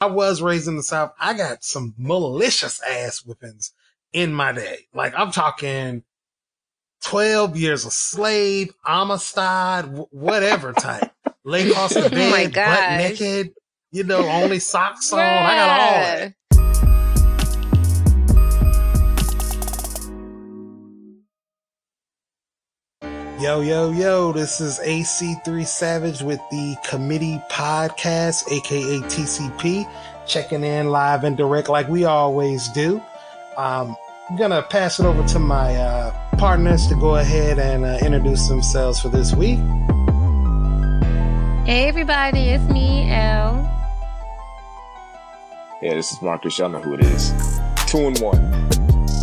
I was raised in the South. I got some malicious ass whippings in my day. Like I'm talking 12 years a slave, Amistad, whatever type. Lay across the oh bed, oh butt naked, you know, only socks on. I got all that. Yo, yo, yo, this is AC3 Savage with the Committee Podcast, aka TCP, checking in live and direct like we always do. Um, I'm gonna pass it over to my uh, partners to go ahead and uh, introduce themselves for this week. Hey, everybody, it's me, L. Yeah, this is Marcus. Y'all know who it is. Two and one.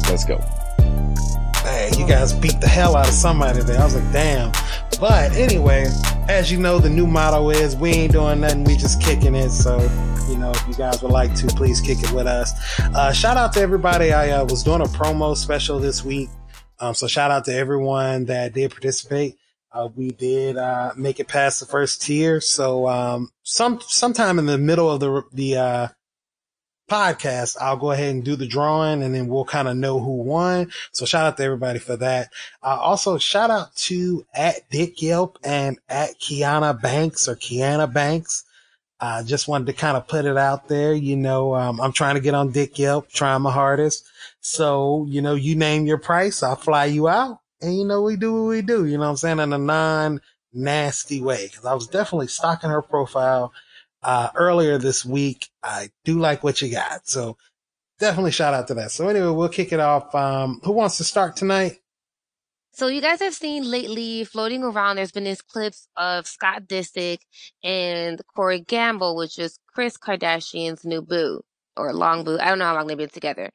Let's go you guys beat the hell out of somebody there. I was like, damn. But anyway, as you know, the new motto is we ain't doing nothing, we just kicking it. So, you know, if you guys would like to, please kick it with us. Uh, shout out to everybody. I uh, was doing a promo special this week. Um, so shout out to everyone that did participate. Uh, we did, uh, make it past the first tier. So, um, some, sometime in the middle of the, the, uh, podcast, I'll go ahead and do the drawing and then we'll kind of know who won. So shout out to everybody for that. Uh, also shout out to at Dick Yelp and at Kiana Banks or Kiana Banks. I uh, just wanted to kind of put it out there. You know, um, I'm trying to get on Dick Yelp, trying my hardest. So, you know, you name your price, I'll fly you out. And you know, we do what we do, you know what I'm saying? In a non nasty way. Cause I was definitely stalking her profile uh, earlier this week. I do like what you got. So definitely shout out to that. So anyway, we'll kick it off. Um, who wants to start tonight? So you guys have seen lately floating around, there's been these clips of Scott Disick and Corey Gamble, which is Kris Kardashian's new boo or long boo. I don't know how long they've been together.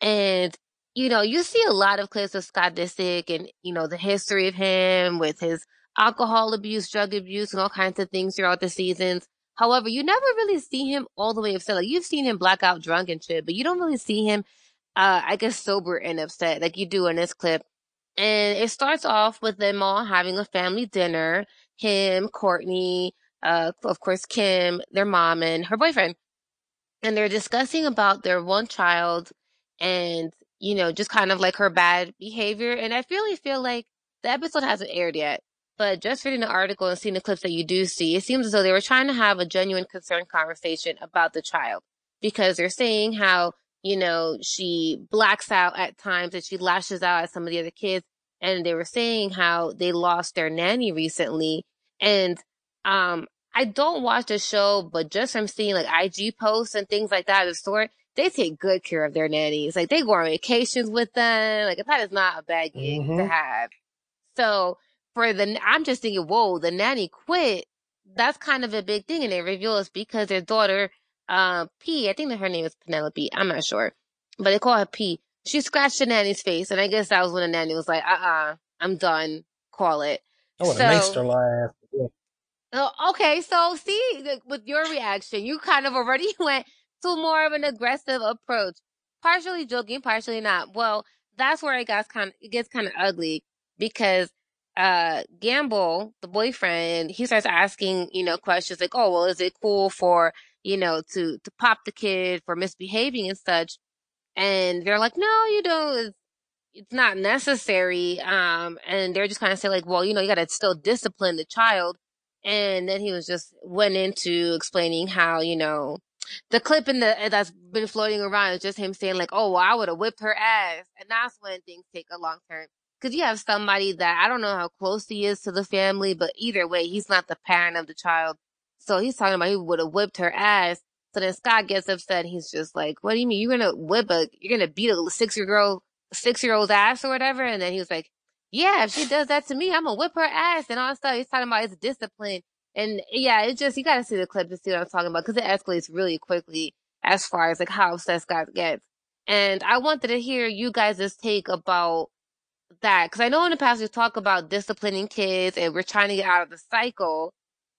And, you know, you see a lot of clips of Scott Disick and, you know, the history of him with his alcohol abuse, drug abuse, and all kinds of things throughout the seasons. However, you never really see him all the way upset. Like you've seen him blackout drunk and shit, but you don't really see him, uh, I guess sober and upset like you do in this clip. And it starts off with them all having a family dinner. Him, Kourtney, uh, of course, Kim, their mom and her boyfriend. And they're discussing about their one child and, you know, just kind of like her bad behavior. And I really feel like the episode hasn't aired yet. But just reading the article and seeing the clips that you do see, it seems as though they were trying to have a genuine concern conversation about the child because they're saying how, you know, she blacks out at times and she lashes out at some of the other kids. And they were saying how they lost their nanny recently. And, um, I don't watch the show, but just from seeing like IG posts and things like that of the sort, they take good care of their nannies. Like they go on vacations with them. Like that is not a bad gig mm-hmm. to have. So for the, I'm just thinking, whoa, the nanny quit. That's kind of a big thing. And they reveal it's because their daughter, uh, P, I think that her name is Penelope. I'm not sure, but they call her P. She scratched the nanny's face. And I guess that was when the nanny was like, uh uh-uh, uh, i am done. Call it. Oh, so, makes her laugh. Yeah. Oh, okay. So see, with your reaction, you kind of already went to more of an aggressive approach. Partially joking, partially not. Well, that's where it gets kind of, it gets kind of ugly because uh, Gamble, the boyfriend, he starts asking, you know, questions like, oh, well, is it cool for, you know, to, to pop the kid for misbehaving and such? And they're like, no, you don't, it's, it's not necessary. Um, and they're just kind of saying like, well, you know, you got to still discipline the child. And then he was just went into explaining how, you know, the clip in the that's been floating around is just him saying like, "Oh, well, I would have whipped her ass," and that's when things take a long turn because you have somebody that I don't know how close he is to the family, but either way, he's not the parent of the child. So he's talking about he would have whipped her ass. So then Scott gets upset. He's just like, "What do you mean you're gonna whip a? You're gonna beat a six year old six year old's ass or whatever?" And then he was like, "Yeah, if she does that to me, I'm gonna whip her ass and all that stuff." He's talking about his discipline. And yeah, it's just you got to see the clip to see what I'm talking about because it escalates really quickly as far as like how upset Scott gets. And I wanted to hear you guys' take about that because I know in the past we talk about disciplining kids and we're trying to get out of the cycle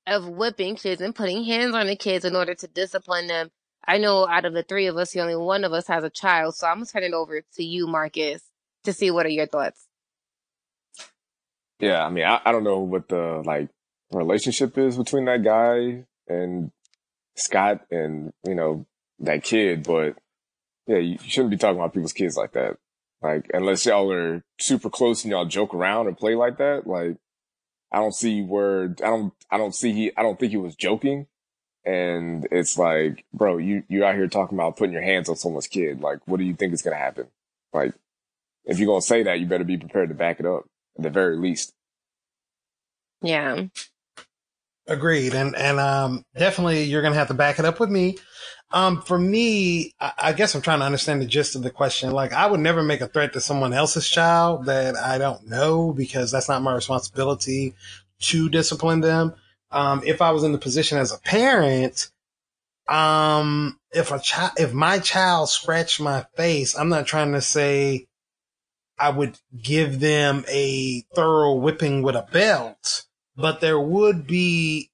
of whipping kids and putting hands on the kids in order to discipline them. I know out of the three of us, the only one of us has a child, so I'm gonna turn it over to you, Marcus, to see what are your thoughts. Yeah, I mean, I, I don't know what the like relationship is between that guy and Scott, and you know, that kid, but yeah, you shouldn't be talking about people's kids like that. Like, unless y'all are super close and y'all joke around and play like that, like, I don't see where, I don't, I don't see he, I don't think he was joking. And it's like, bro, you, you out here talking about putting your hands on someone's kid. Like, what do you think is going to happen? Like, if you're going to say that, you better be prepared to back it up at the very least. Yeah. Agreed. And, and, um, definitely you're going to have to back it up with me. Um, for me, I, guess I'm trying to understand the gist of the question. Like, I would never make a threat to someone else's child that I don't know because that's not my responsibility to discipline them. Um, if I was in the position as a parent, um, if a child, if my child scratched my face, I'm not trying to say I would give them a thorough whipping with a belt, but there would be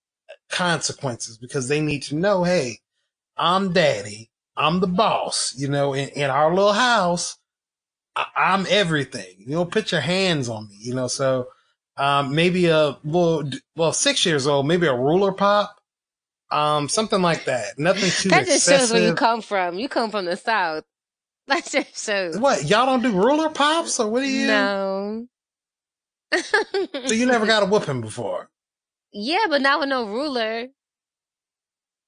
consequences because they need to know, hey, I'm daddy. I'm the boss, you know, in, in our little house. I, am everything. You know, put your hands on me, you know, so, um, maybe a, well, well, six years old, maybe a ruler pop, um, something like that. Nothing too That just excessive. shows where you come from. You come from the South. That just shows. What, y'all don't do ruler pops or what do you? No. so you never got a whooping before? Yeah, but not with no ruler.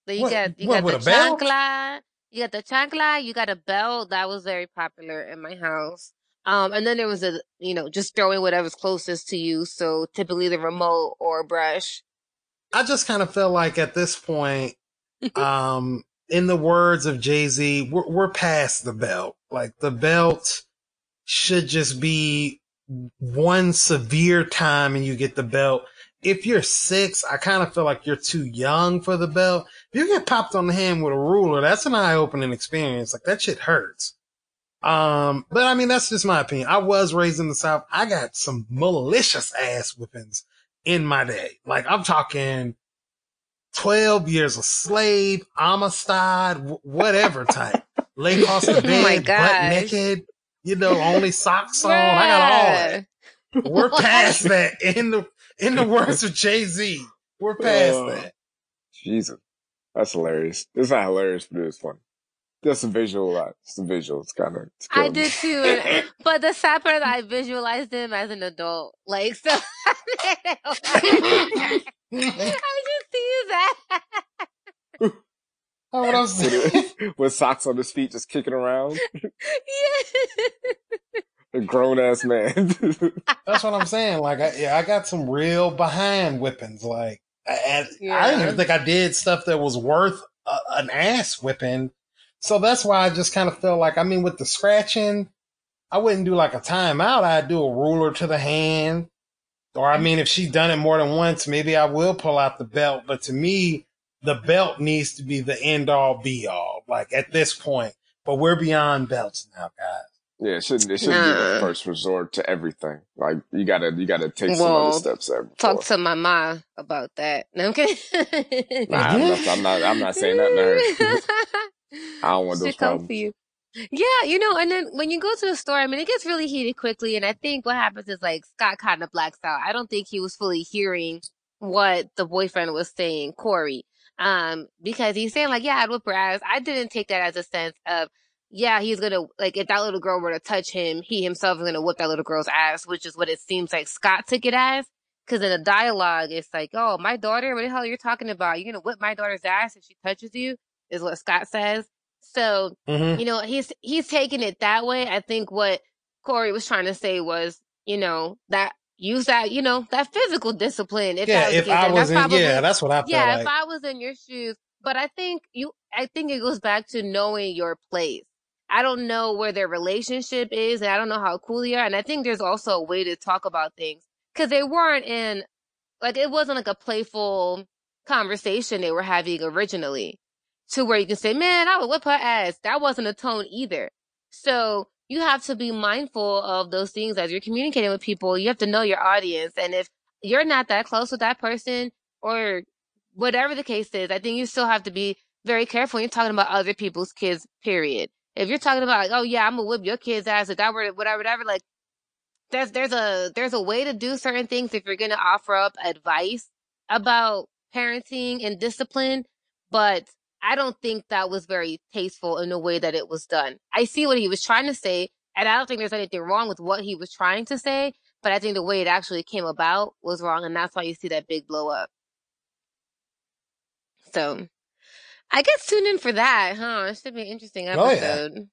So you what, got you what, got the chancla, you got the chancla, you got a belt that was very popular in my house. Um, and then there was a, you know, just throwing whatever's closest to you. So typically the remote or brush. I just kind of feel like at this point, um, in the words of Jay Z, we're, we're past the belt. Like the belt should just be one severe time and you get the belt if you're six, I kind of feel like you're too young for the belt. If you get popped on the hand with a ruler, that's an eye opening experience. Like that shit hurts. Um, but I mean, that's just my opinion. I was raised in the South. I got some malicious ass whippings in my day. Like I'm talking 12 years a slave, Amistad, whatever type. Lay across the bed, oh butt naked, you know, only socks on. I got all that. We're past that in the in the words of Jay Z, we're past uh, that. Jesus, that's hilarious. It's not hilarious, but it's funny. Just a visual, uh, just a visual. It's kind of. I did too, but the sad part I visualized him as an adult, like so. I just see that. Oh, what I'm saying. With socks on his feet, just kicking around. yeah a grown ass man. That's what I'm saying. Like, I, yeah, I got some real behind whippings. Like, and yeah. I didn't even think I did stuff that was worth a, an ass whipping. So that's why I just kind of felt like, I mean, with the scratching, I wouldn't do like a timeout. I'd do a ruler to the hand. Or I mean, if she's done it more than once, maybe I will pull out the belt. But to me, the belt needs to be the end all be all. Like at this point, but we're beyond belts now, guys. Yeah, it shouldn't. It shouldn't nah. be the first resort to everything. Like you gotta, you gotta take well, some other steps there. Before. Talk to my mom about that. No, I'm kidding. nah, I'm, not, I'm not. I'm not saying that to her. I don't want those problems. For you. Yeah, you know, and then when you go to the store, I mean, it gets really heated quickly, and I think what happens is like Scott kind of blacks out. I don't think he was fully hearing what the boyfriend was saying, Corey, um, because he's saying like, "Yeah, I'd whip her ass." I didn't take that as a sense of yeah, he's gonna like if that little girl were to touch him, he himself is gonna whip that little girl's ass, which is what it seems like Scott took it as. Because in the dialogue, it's like, "Oh, my daughter, what the hell are you talking about? You're gonna whip my daughter's ass if she touches you?" Is what Scott says. So mm-hmm. you know he's he's taking it that way. I think what Corey was trying to say was, you know, that use that, you know, that physical discipline. If yeah, if I was in, probably, yeah, that's what I felt Yeah, like. if I was in your shoes, but I think you, I think it goes back to knowing your place. I don't know where their relationship is and I don't know how cool they are. And I think there's also a way to talk about things because they weren't in, like, it wasn't like a playful conversation they were having originally to where you can say, man, I would whip her ass. That wasn't a tone either. So you have to be mindful of those things as you're communicating with people. You have to know your audience. And if you're not that close with that person or whatever the case is, I think you still have to be very careful you're talking about other people's kids, period if you're talking about like, oh yeah, I'm gonna whip your kid's ass if that were whatever, whatever, like there's there's a there's a way to do certain things if you're gonna offer up advice about parenting and discipline, but I don't think that was very tasteful in the way that it was done. I see what he was trying to say, and I don't think there's anything wrong with what he was trying to say, but I think the way it actually came about was wrong, and that's why you see that big blow up. So, I guess tune in for that, huh? It should be an interesting episode. Oh, yeah.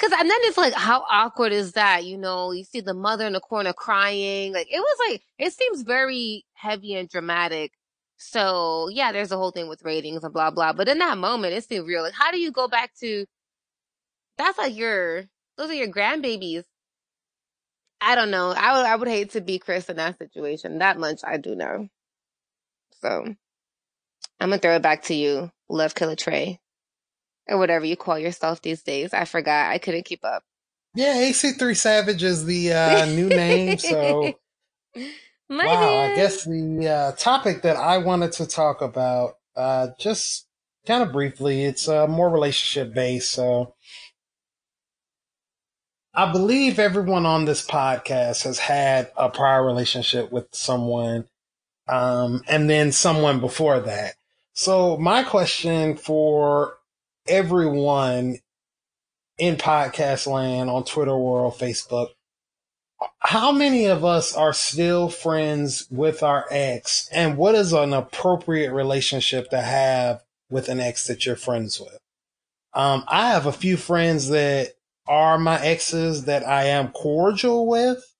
Cause and then it's like, how awkward is that? You know, you see the mother in the corner crying. Like it was like, it seems very heavy and dramatic. So yeah, there's a whole thing with ratings and blah, blah. But in that moment, it seemed real. Like, how do you go back to, that's like your, those are your grandbabies. I don't know. I would, I would hate to be Kris in that situation. That much I do know. So I'm gonna throw it back to you, Love Killer Trey, or whatever you call yourself these days. I forgot. I couldn't keep up. Yeah, AC3 Savage is the uh, new name. So, My wow, man. I guess the uh, topic that I wanted to talk about, uh, just kind of briefly, it's uh, more relationship based. So, I believe everyone on this podcast has had a prior relationship with someone, um, and then someone before that. So my question for everyone in podcast land on Twitter world, Facebook, how many of us are still friends with our ex and what is an appropriate relationship to have with an ex that you're friends with? Um, I have a few friends that are my exes that I am cordial with.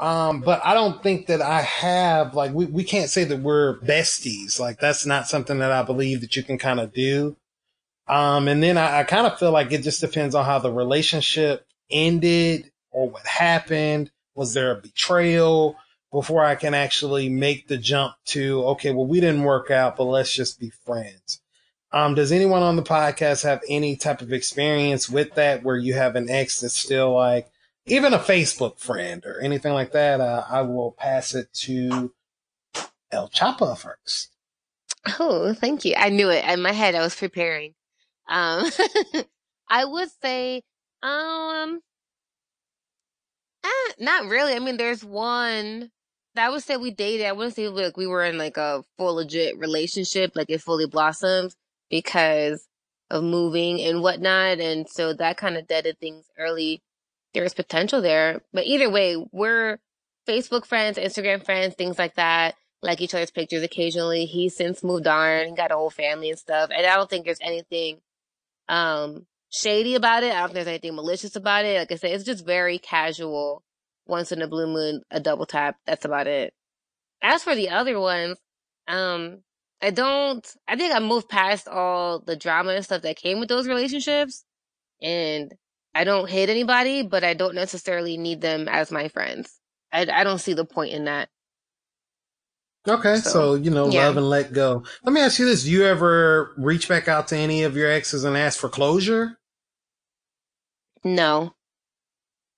Um, but I don't think that I have like we, we can't say that we're besties. Like that's not something that I believe that you can kind of do. Um, and then I, I kind of feel like it just depends on how the relationship ended or what happened. Was there a betrayal before I can actually make the jump to, okay, well, we didn't work out, but let's just be friends. Um, does anyone on the podcast have any type of experience with that where you have an ex that's still like, even a Facebook friend or anything like that, uh, I will pass it to Elle Chapa first. Oh, thank you. I knew it. In my head, I was preparing. Um, I would say, um, eh, not really. I mean, there's one that I would say we dated. I wouldn't say like we were in like a full legit relationship, like it fully blossomed because of moving and whatnot. And so that kind of deaded things early there's potential there. But either way, we're Facebook friends, Instagram friends, things like that. Like each other's pictures occasionally. He's since moved on, he got a whole family and stuff. And I don't think there's anything um shady about it. I don't think there's anything malicious about it. Like I said, it's just very casual. Once in a blue moon, a double tap. That's about it. As for the other ones, um, I don't, I think I moved past all the drama and stuff that came with those relationships. And I don't hate anybody, but I don't necessarily need them as my friends. I, I don't see the point in that. Okay, so, so you know, yeah. love and let go. Let me ask you this: Do you ever reach back out to any of your exes and ask for closure? No.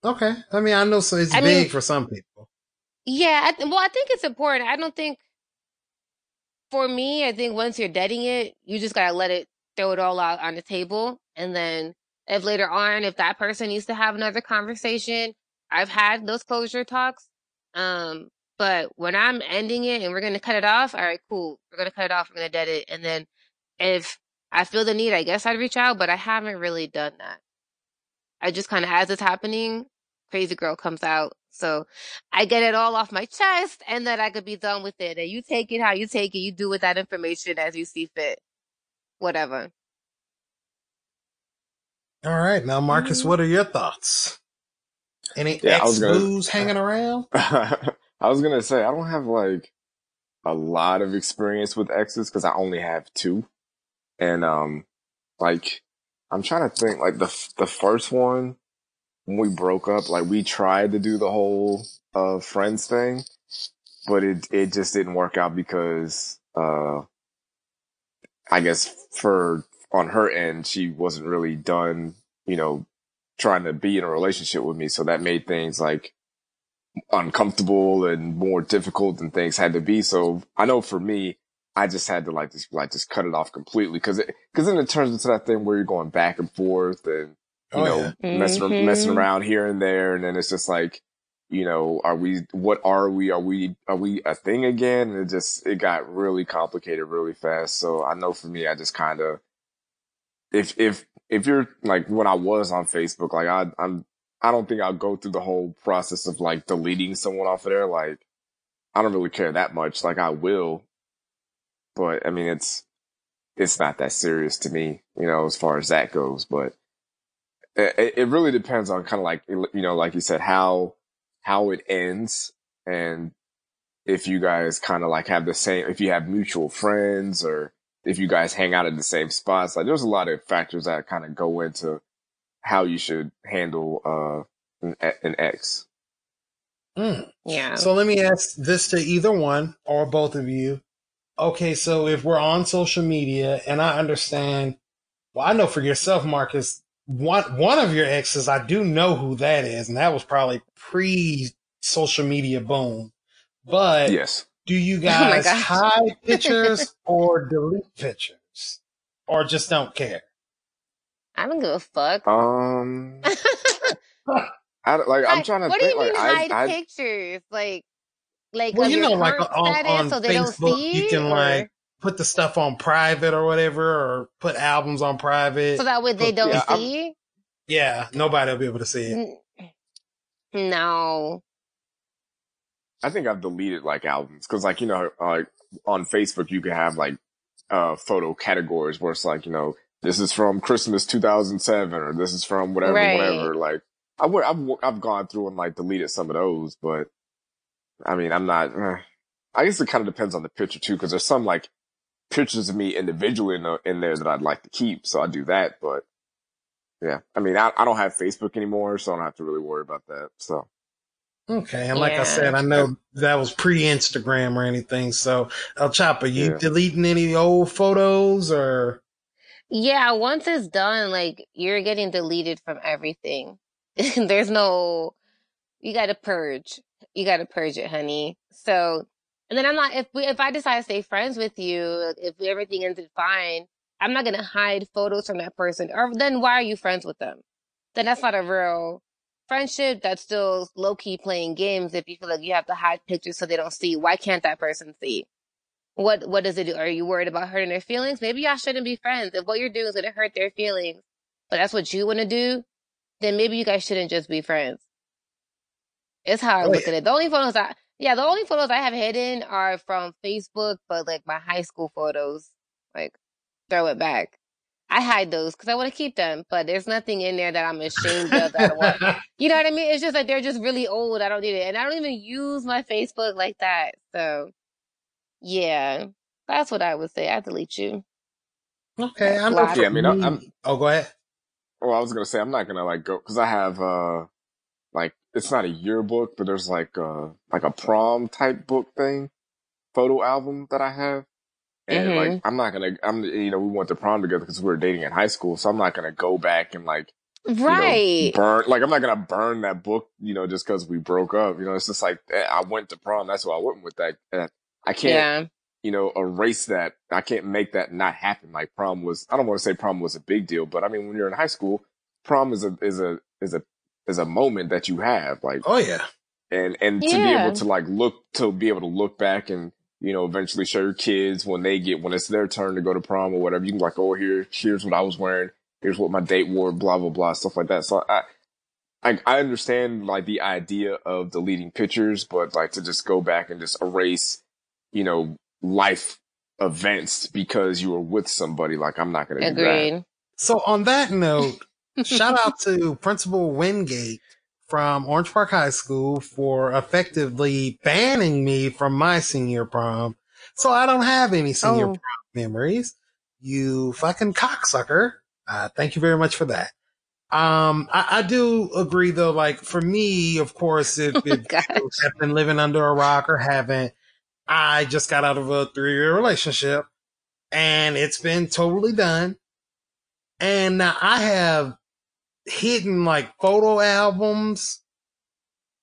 Okay, I mean, I know so it's I big mean, for some people. Yeah, I, well, I think it's important. I don't think for me, I think once you're dating it, you just gotta let it throw it all out on the table, and then if later on, if that person needs to have another conversation, I've had those closure talks. Um, but when I'm ending it and we're going to cut it off, all right, cool. We're going to cut it off. We're going to dead it. And then if I feel the need, I guess I'd reach out, but I haven't really done that. I just kind of, as it's happening, crazy girl comes out. So I get it all off my chest and then I could be done with it. And you take it how you take it. You do with that information as you see fit. Whatever. All right, now Marcus, mm-hmm. what are your thoughts? Any yeah, ex booze hanging around? I was gonna say I don't have like a lot of experience with exes because I only have two, and um, like I'm trying to think like the the first one when we broke up, like we tried to do the whole uh friends thing, but it it just didn't work out because uh, I guess for on her end, she wasn't really done, you know, trying to be in a relationship with me. So that made things like uncomfortable and more difficult than things had to be. So I know for me, I just had to like just like just cut it off completely because it because then it turns into that thing where you're going back and forth and you oh, know yeah. messing mm-hmm. messing around here and there, and then it's just like you know are we what are we are we are we a thing again? And it just it got really complicated really fast. So I know for me, I just kind of if if if you're like when I was on Facebook, like I I'm I don't think I'll go through the whole process of like deleting someone off of there. Like I don't really care that much. Like I will, but I mean it's it's not that serious to me, you know, as far as that goes. But it, it really depends on kind of like you know, like you said, how how it ends and if you guys kind of like have the same, if you have mutual friends or if you guys hang out in the same spots. Like there's a lot of factors that kind of go into how you should handle uh an, an ex. Mm. Yeah. So let me ask this to either one or both of you. Okay, so if we're on social media and I understand, well, I know for yourself, Marcus, one one of your exes, I do know who that is, and that was probably pre social media boom. But Yes. Do you Oh guys gosh. hide pictures or delete pictures? Or just don't care? I don't give a fuck. Um, I don't- like I'm trying to what do think. you mean like hide I, I pictures? Like, like Well, you know, like current on, on so they don't Facebook, see, you can or- like put the stuff on private or whatever, or put albums on private. so that way they don't Yeah, I'm- see. yeah, nobody will be able to see it. No. I think I've deleted like albums because like you know like on Facebook you can have like uh photo categories where it's like you know this is from Christmas 2007 or this is from whatever Right. whatever like I would I've I've gone through and like deleted some of those but I mean I'm not eh. I guess it kind of depends on the picture too because there's some like pictures of me individually in, the, in there that I'd like to keep so I do that but yeah I mean I, I don't have Facebook anymore so I don't have to really worry about that so Okay, and like I said, I know that was pre-Instagram or anything. So, Elle Chapa, you Yeah. deleting any old photos or? Yeah, once it's done, like you're getting deleted from everything. There's no, you got to purge. You got to purge it, honey. So, and then I'm not. If we, if I decide to stay friends with you, if everything ended fine, I'm not gonna hide photos from that person. Or then why are you friends with them? Then that's not a real friendship. That's still low key playing games. If you feel like you have to hide pictures so they don't see, why can't that person see? What what does it do? Are you worried about hurting their feelings? Maybe y'all shouldn't be friends. If what you're doing is gonna hurt their feelings, but that's what you want to do, then maybe you guys shouldn't just be friends. It's how I Oh, look yeah. at it. The only photos I yeah, the only photos I have hidden are from Facebook, but like my high school photos, like throw it back. I hide those because I want to keep them, but there's nothing in there that I'm ashamed of. That I want. You know what I mean? It's just like they're just really old. I don't need it, and I don't even use my Facebook like that. So, yeah, that's what I would say. I delete you. okay, I'm Block. for Yeah, I mean, I- me- I'm- oh, go ahead. Well, I was gonna say I'm not gonna like go because I have uh like it's not a yearbook, but there's like uh like a prom type book thing, photo album that I have, and Mhm. like I'm not gonna I'm you know we went to prom together because we were dating in high school, so I'm not gonna go back and like you know, Right. burn like I'm not gonna burn that book you know just because we broke up. You know, it's just like eh, I went to prom, that's why I went with that. Eh, I can't Yeah. you know, erase that. I can't make that not happen. Like prom was, I don't want to say prom was a big deal, but I mean, when you're in high school, prom is a, is a, is a, is a moment that you have. Like, Oh yeah. and, and to be able to like look, to be able to look back and, you know, eventually show your kids when they get, when it's their turn to go to prom or whatever, you can be like, oh, here, here's what I was wearing. Here's what my date wore, blah, blah, blah, stuff like that. So I, I, I understand like the idea of deleting pictures, but like to just go back and just erase, you know, life events because you were with somebody. Like I'm not going to do that. So on that note, shout out to Principal Wingate from Orange Park High School for effectively banning me from my senior prom. So I don't have any senior Oh. prom memories. You fucking cocksucker. Uh, thank you very much for that. Um, I, I do agree though, like for me, of course, if, if Gosh. you have been living under a rock or haven't, I just got out of a three year relationship and it's been totally done. And now I have hidden like photo albums,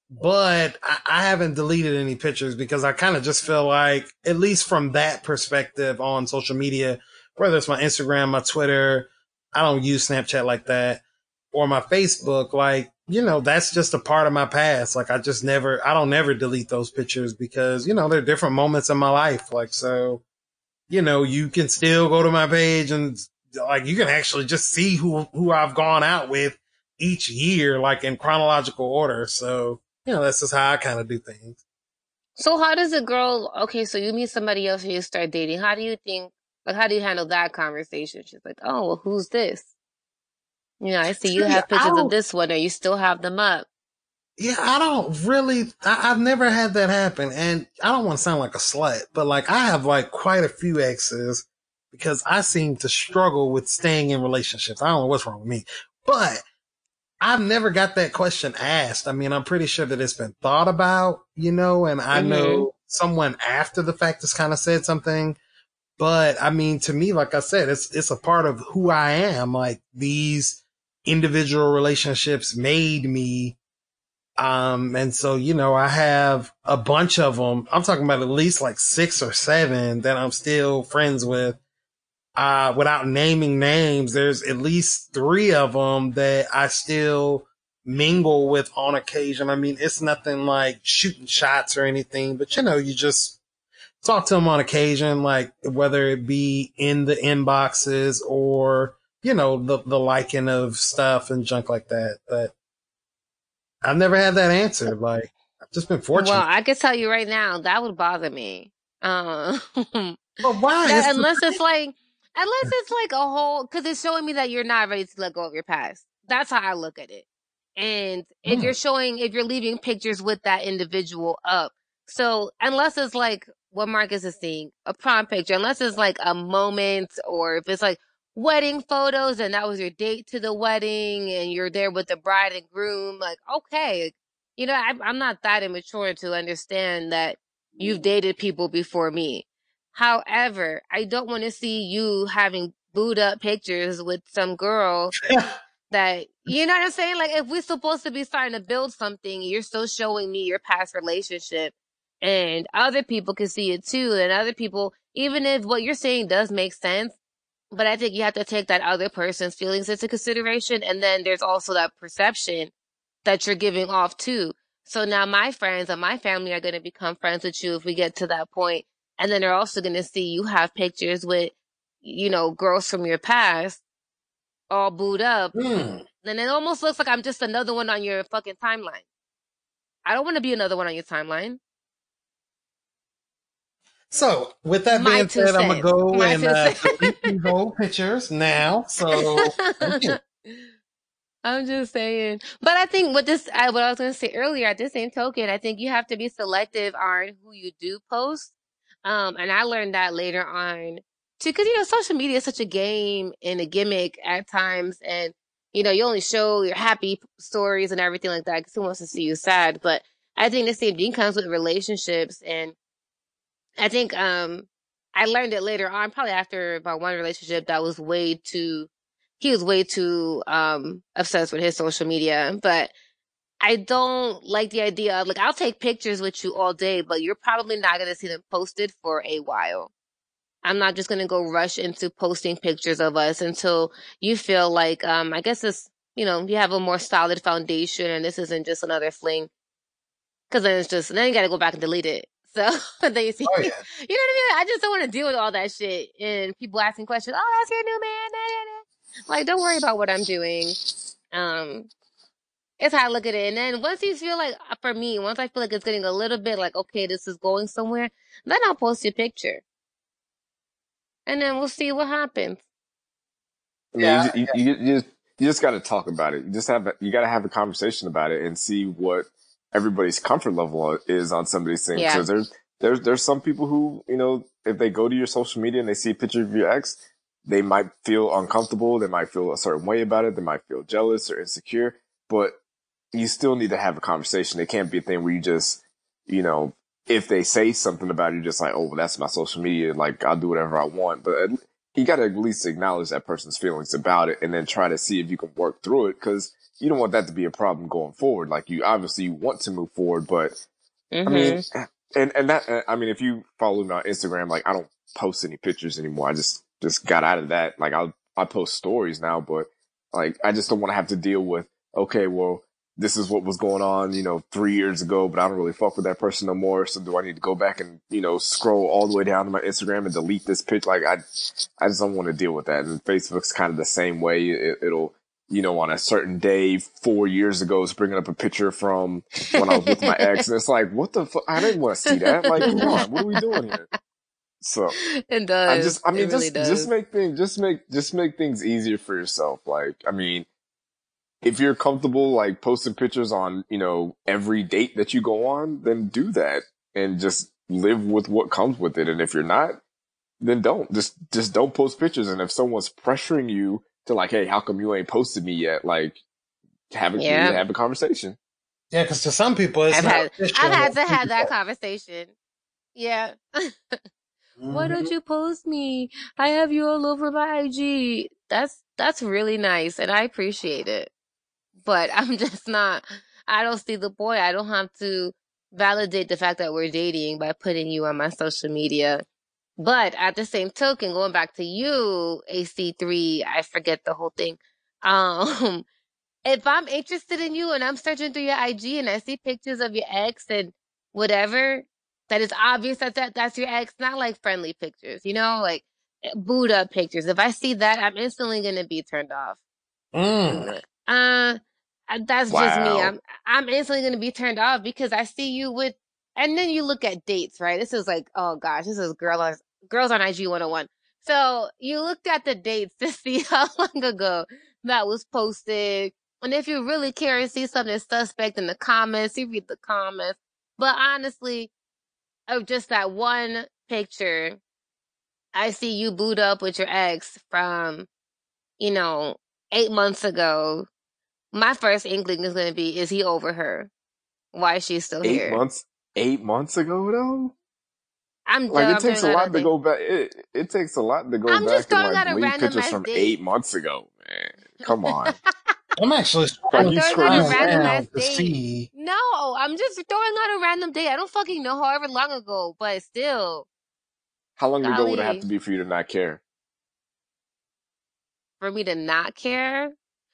but I, I haven't deleted any pictures because I kind of just feel like, at least from that perspective on social media, whether it's my Instagram, my Twitter, I don't use Snapchat like that, or my Facebook, like, you know, that's just a part of my past. Like I just never, I don't never delete those pictures because, you know, there are different moments in my life. Like, so, you know, you can still go to my page and like you can actually just see who who I've gone out with each year, like in chronological order. So you know, that's just how I kind of do things. So how does a girl? Okay, so you meet somebody else and you start dating. How do you think? Like, how do you handle that conversation? She's like, "Oh, well, who's this?" You know, I see you have pictures of this one, or you still have them up. Yeah, I don't really. I, have never had that happen, and I don't want to sound like a slut, but like I have like quite a few exes because I seem to struggle with staying in relationships. I don't know what's wrong with me, but I've never got that question asked. I mean, I'm pretty sure that it's been thought about, you know, and I mm-hmm. know someone after the fact has kind of said something. But I mean, to me, like I said, it's, it's a part of who I am. Like these individual relationships made me um, and so, you know, I have a bunch of them. I'm talking about at least like six or seven that I'm still friends with. Uh, without naming names, there's at least three of them that I still mingle with on occasion. I mean, it's nothing like shooting shots or anything, but you know, you just talk to them on occasion, like whether it be in the inboxes or, you know, the, the liking of stuff and junk like that. But I've never had that answer. Like, I've just been fortunate. Well, I can tell you right now, that would bother me. Um, but why? That, unless it's like, unless it's like a whole, because it's showing me that you're not ready to let go of your past. That's how I look at it. And if you're hmm. showing, if you're leaving pictures with that individual up, so unless it's like what Marcus is seeing, a prom picture, unless it's like a moment or if it's like, wedding photos and that was your date to the wedding and you're there with the bride and groom, like, okay, you know, I, I'm not that immature to understand that you've dated people before me. However, I don't want to see you having booed up pictures with some girl that, you know what I'm saying? Like, if we're supposed to be starting to build something, you're still showing me your past relationship and other people can see it too. And other people, even if what you're saying does make sense, but I think you have to take that other person's feelings into consideration. And then there's also that perception that you're giving off too. So now my friends and my family are going to become friends with you if we get to that point. And then they're also going to see you have pictures with, you know, girls from your past all booed up. Mm. And it almost looks like I'm just another one on your fucking timeline. I don't want to be another one on your timeline. So, with that My being said, I'm gonna go My and uh, delete old pictures now. So, I'm just saying, but I think what this, I, what I was gonna say earlier, at the same token, I think you have to be selective on who you do post. Um, and I learned that later on too, because you know, social media is such a game and a gimmick at times, and you know, you only show your happy stories and everything like that because who wants to see you sad? But I think the same thing comes with relationships and I think um I learned it later on, probably after about one relationship that was way too he was way too um obsessed with his social media. But I don't like the idea of like I'll take pictures with you all day, but you're probably not gonna see them posted for a while. I'm not just gonna go rush into posting pictures of us until you feel like um I guess it's you know, you have a more solid foundation and this isn't just another fling. Cause then it's just then you gotta go back and delete it. So then you see, oh, yeah. you know what I mean? I just don't want to deal with all that shit and people asking questions. Oh, that's your new man. Like, don't worry about what I'm doing. Um, it's how I look at it. And then once you feel like, uh, for me, once I feel like it's getting a little bit like, okay, this is going somewhere, then I'll post your picture. And then we'll see what happens. I mean, yeah, you, you, you, just, you just got to talk about it. You just have, you got to have a conversation about it and see what everybody's comfort level is on some of these things. Yeah. there's, there's, there's some people who, you know, if they go to your social media and they see a picture of your ex, they might feel uncomfortable. They might feel a certain way about it. They might feel jealous or insecure, but you still need to have a conversation. It can't be a thing where you just, you know, if they say something about you're just like, oh, well, that's my social media. Like, I'll do whatever I want. But you got to at least acknowledge that person's feelings about it and then try to see if you can work through it. Cause you don't want that to be a problem going forward. Like you obviously you want to move forward, but mm-hmm. I mean, and, and that, I mean, if you follow me on Instagram, like I don't post any pictures anymore. I just, just got out of that. Like I'll, I post stories now, but like I just don't want to have to deal with, okay, well, this is what was going on, you know, three years ago, but I don't really fuck with that person no more. So do I need to go back and, you know, scroll all the way down to my Instagram and delete this pitch? Like I, I just don't want to deal with that. And Facebook's kind of the same way. It, it'll, you know, on a certain day four years ago, it's bringing up a picture from when I was with my ex. And it's like, what the fuck? I didn't want to see that. Like, come on, what are we doing here? So it does. I just, I mean, really just, does. just make things, just make, just make things easier for yourself. Like, I mean, if you're comfortable like posting pictures on, you know, every date that you go on, then do that and just live with what comes with it. And if you're not, then don't just, just don't post pictures. And if someone's pressuring you to like, Hey, how come you ain't posted me yet? Like have a, Yeah. have a conversation. Yeah, because to some people, it's I've not had. I've had to have that conversation. Yeah. Why Mhm. don't you post me? I have you all over my IG. That's that's really nice and I appreciate it. But I'm just not I don't see the point. I don't have to validate the fact that we're dating by putting you on my social media. But at the same token, going back to you, AC3, I forget the whole thing. Um if I'm interested in you and I'm searching through your IG and I see pictures of your ex and whatever, that is obvious that, that that's your ex, not like friendly pictures, you know, like Buddha pictures. If I see that, I'm instantly gonna be turned off. Mm. Uh, uh, that's just me. I'm I'm instantly gonna be turned off because I see you with, and then you look at dates, right? This is like, oh gosh, this is girl on girls on IG 101. So you looked at the dates to see how long ago that was posted, and if you really care and see something suspect in the comments, you read the comments. But honestly, of just that one picture, I see you boot up with your ex from, you know, eight months ago. My first inkling is going to be, is he over her? Why is she still Eight here? months, eight months ago though? I'm Like done. it takes a I'm lot to to go back. It, it takes a lot to go I'm back just and like out a delete random pictures from date. eight months ago, man. Come on. I'm actually Like I'm you throwing out a random around ass date. see. No, I'm just throwing out a random date. I don't fucking know however long ago, but still, How long ago would it have to be for you to not care? for me to not care.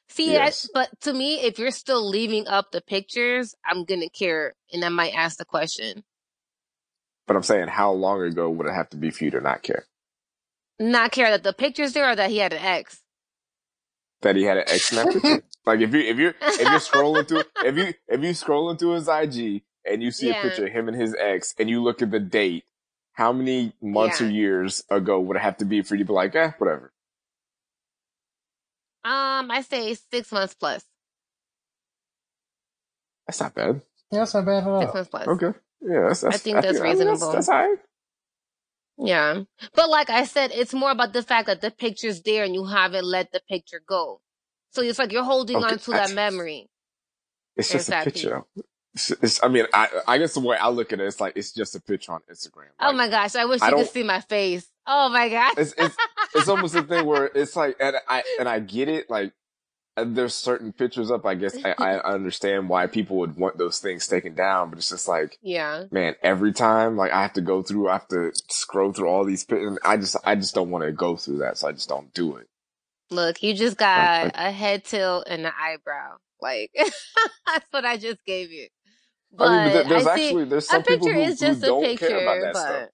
See, I, but to me, if you're still leaving up the pictures, I'm gonna care, and I might ask the question. But I'm saying, how long ago would it have to be for you to not care? Not care that the picture's there or that he had an ex. That he had an ex in that picture? Like if you if you if you're scrolling through if you if you scrolling through his IG and you see a picture of him and his ex and you look at the date, how many months or years ago would it have to be for you to be like, eh, whatever? Um, I say six months plus. That's not bad. Yeah, that's not bad at all. Six months plus. Okay. Yeah, that's, that's I think that's I mean, reasonable. that's, that's all right. Yeah. But like I said, it's more about the fact that the picture's there and you haven't let the picture go. So it's like you're holding Okay, on to I- that memory. It's just Exactly. a picture. It's, it's, I mean, I, I guess the way I look at it, it's like, it's just a picture on Instagram. Oh my gosh, I wish I you could see my face. Oh my god! it's, it's, it's almost a thing where it's like, and I, and I get it, like, there's certain pictures up, I guess I, I understand why people would want those things taken down, but it's just like, yeah. man, every time, like, I have to go through, I have to scroll through all these pictures, and I just, I just don't want to go through that, so I just don't do it. Look, you just got a head tilt and an eyebrow. Like that's what I just gave you. But I mean, but there's I actually, there's some people picture who, is who just a don't picture, care about that but stuff.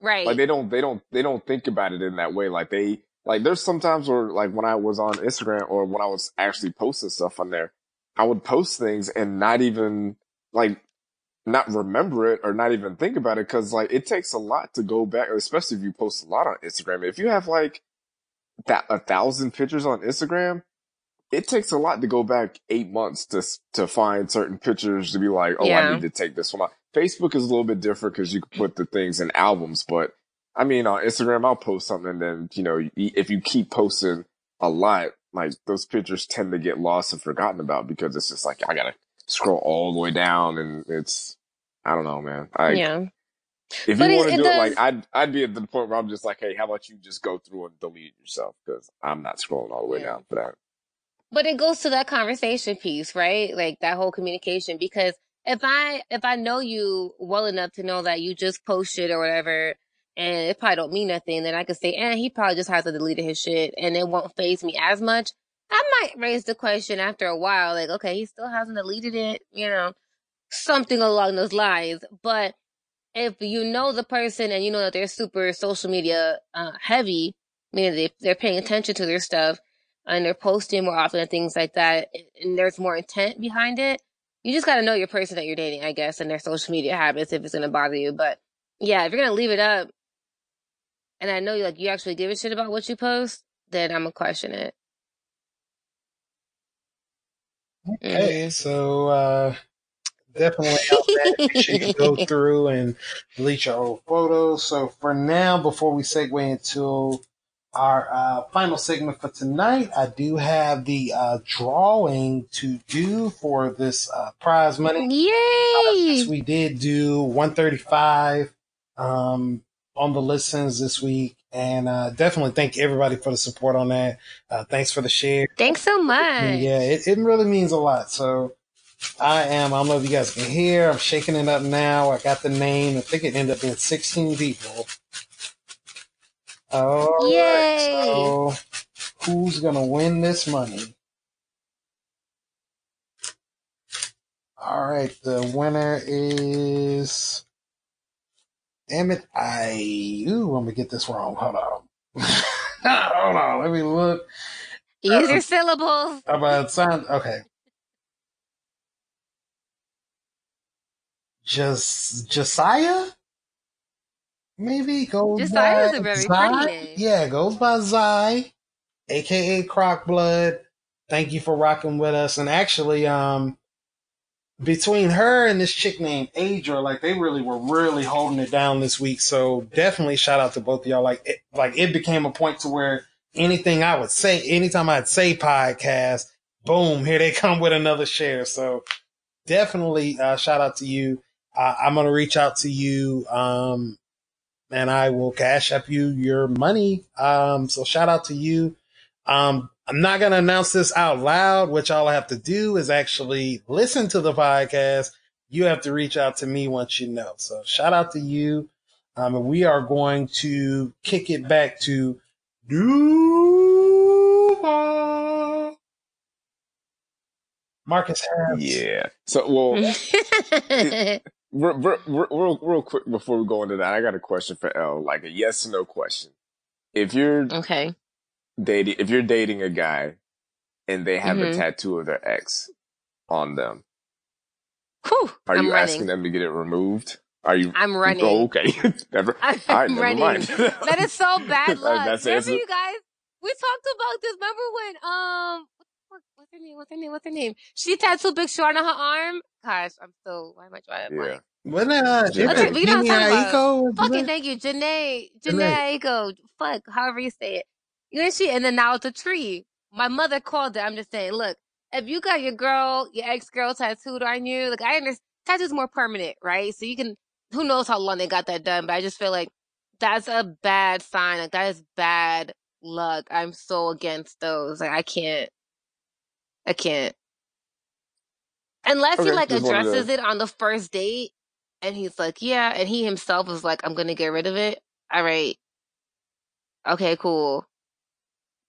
Right. Like they don't, they don't, they don't think about it in that way. Like they, like there's sometimes where like when I was on Instagram or when I was actually posting stuff on there, I would post things and not even like not remember it or not even think about it. Cause like it takes a lot to go back, especially if you post a lot on Instagram. If you have like that a thousand pictures on Instagram, it takes a lot to go back eight months to to find certain pictures to be like, oh, I need to take this one out. Facebook is a little bit different because you can put the things in albums, but I mean, on Instagram, I'll post something and then, you know, if you keep posting a lot, like those pictures tend to get lost and forgotten about because it's just like, I gotta scroll all the way down and it's, I don't know, man. I, yeah. if But you want to do it, like, I'd, I'd be at the point where I'm just like, hey, how about you just go through and delete yourself? Cause I'm not scrolling all the way Yeah. down for that. But it goes to that conversation piece, right? Like that whole communication. Because if I if I know you well enough to know that you just post shit or whatever, and it probably don't mean nothing, then I could say, eh, he probably just has to delete his shit, and it won't phase me as much. I might raise the question after a while, like, okay, he still hasn't deleted it, you know, something along those lines. But if you know the person and you know that they're super social media uh, heavy, meaning they, they're paying attention to their stuff and they're posting more often and things like that, and there's more intent behind it, you just got to know your person that you're dating, I guess, and their social media habits if it's going to bother you. But yeah, if you're going to leave it up, and I know you like you actually give a shit about what you post, then I'm gonna question it. Okay, mm. so uh, definitely make sure you go through and delete your old photos. So for now, before we segue into our uh, final segment for tonight, I do have the uh, drawing to do for this uh, prize money. Yay! we did do 135 um, on the listens this week. And uh, definitely thank everybody for the support on that. Uh, thanks for the share. Thanks so much. Yeah, it, it really means a lot. So I am, I don't know if you guys can hear, I'm shaking it up now. I got the name. I think it ended up being 16 people. All Yay! Right, so who's to win this money? All right, the winner is Damn it. I, ooh, I'm get this wrong. Hold on. Hold on. Let me look. Use your syllables. How about sound? Okay. Just Josiah? Maybe goes Josiah by a very Zai? pretty name. Yeah, goes by Zai, aka Croc Blood. Thank you for rocking with us. And actually, um, between her and this chick named Adra, like they really were really holding it down this week. So definitely shout out to both of y'all. Like it, like it became a point to where anything I would say, anytime I'd say podcast, boom, here they come with another share. So definitely uh, shout out to you. Uh, I'm gonna reach out to you, um, and I will cash up you your money. Um, so shout out to you. Um, I'm not going to announce this out loud. What y'all have to do is actually listen to the podcast. You have to reach out to me once you know. So shout out to you. Um, and we are going to kick it back to Duval. Marcus has. Yeah. So, well, real, real, real quick before we go into that, I got a question for L, like a yes or no question. If you're okay, dating if you're dating a guy and they have mm-hmm. a tattoo of their ex on them. Whew, are I'm you running. asking them to get it removed? Are you? I'm running. Oh, okay. never. I'm all right, running. Mind. that is so bad luck. That's remember, you guys? We talked about this. Remember when? Um, what's her name? What's her name? What's her name? She tattooed Big Sean on her arm. Gosh, I'm so. Why am I trying to? Yeah. When uh, okay, we don't talk about. Fucking thank you, Janae. Jhené Aiko. Fuck, however you say it. You know, she, and then now it's a tree. My mother called it. I'm just saying, look, if you got your girl, your ex girl tattooed on you, like I understand, tattoo's more permanent, right? So you can, who knows how long they got that done, but I just feel like that's a bad sign. Like that is bad luck. I'm so against those. Like I can't, I can't. Unless okay, he like addresses it on the first date and he's like, yeah, and he himself is like, I'm gonna get rid of it. All right. Okay, cool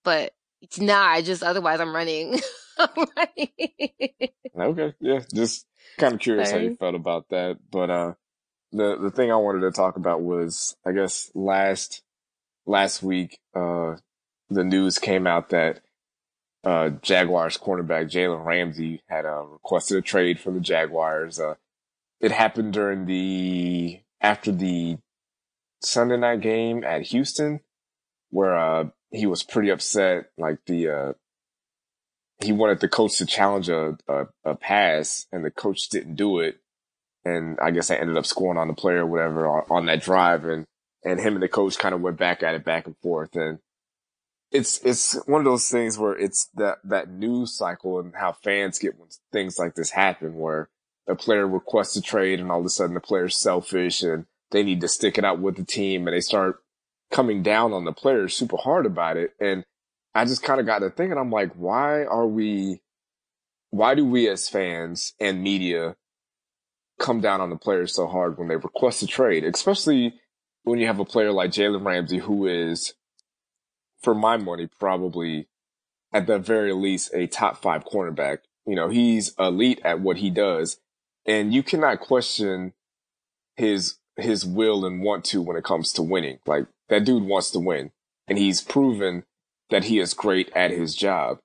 but it's not. I just otherwise I'm running. I'm running. okay, yeah, just kind of curious how you felt about that. But uh, the the thing I wanted to talk about was, I guess last last week, uh, the news came out that uh, Jaguars cornerback Jalen Ramsey had uh, requested a trade from the Jaguars. Uh, it happened during the after the Sunday night game at Houston, where uh, he was pretty upset. Like the, uh, he wanted the coach to challenge a, a, a, pass and the coach didn't do it. And I guess I ended up scoring on the player or whatever on, on that drive. And, and him and the coach kind of went back at it back and forth. And it's, it's one of those things where it's that, that news cycle and how fans get when things like this happen where a player requests a trade and all of a sudden the player's selfish and they need to stick it out with the team and they start coming down on the players super hard about it. And I just kind of got to thinking, and I'm like, why are we, why do we as fans and media come down on the players so hard when they request a trade, especially when you have a player like Jalen Ramsey, who is, for my money, probably at the very least a top five cornerback. You know, he's elite at what he does and you cannot question his, his will and want to when it comes to winning. Like that dude wants to win and he's proven that he is great at his job.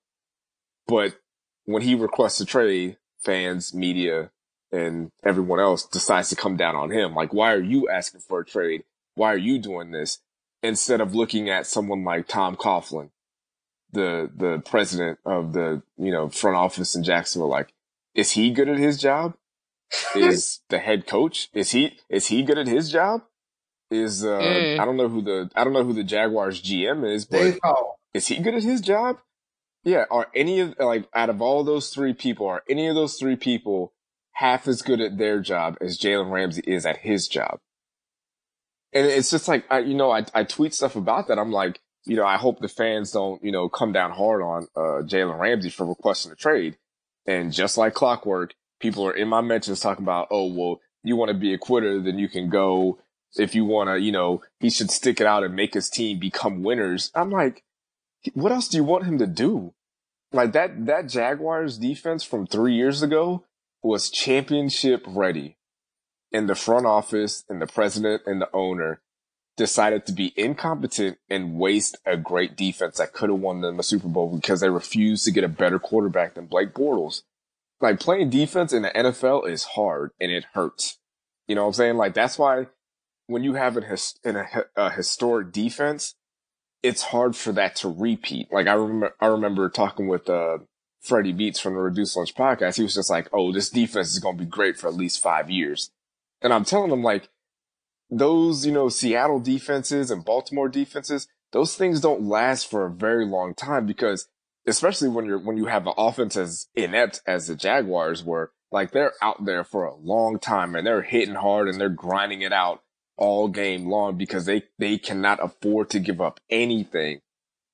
But when he requests a trade, fans, media, and everyone else decides to come down on him. Like, why are you asking for a trade? Why are you doing this? Instead of looking at someone like Tom Coughlin, the, the president of the, you know, front office in Jacksonville, like, is he good at his job? is the head coach? Is he, is he good at his job? Is, uh, mm. I don't know who the, I don't know who the Jaguars GM is, but is he good at his job? Yeah. Are any of, like, out of all those three people, are any of those three people half as good at their job as Jalen Ramsey is at his job? And it's just like, I, you know, I, I tweet stuff about that. I'm like, you know, I hope the fans don't, you know, come down hard on, uh, Jalen Ramsey for requesting a trade. And just like clockwork, people are in my mentions talking about, oh, well, you want to be a quitter, then you can go. If you want to, you know, he should stick it out and make his team become winners. I'm like, what else do you want him to do? Like that, that Jaguars defense from three years ago was championship ready and the front office and the president and the owner decided to be incompetent and waste a great defense that could have won them a Super Bowl because they refused to get a better quarterback than Blake Bortles. Like playing defense in the NFL is hard and it hurts. You know what I'm saying? Like that's why when you have an his, a, a historic defense, it's hard for that to repeat. Like I remember, I remember talking with, uh, Freddie Beats from the Reduced Lunch podcast. He was just like, Oh, this defense is going to be great for at least five years. And I'm telling them like those, you know, Seattle defenses and Baltimore defenses, those things don't last for a very long time because especially when you're, when you have an offense as inept as the Jaguars were, like they're out there for a long time and they're hitting hard and they're grinding it out all game long because they, they cannot afford to give up anything.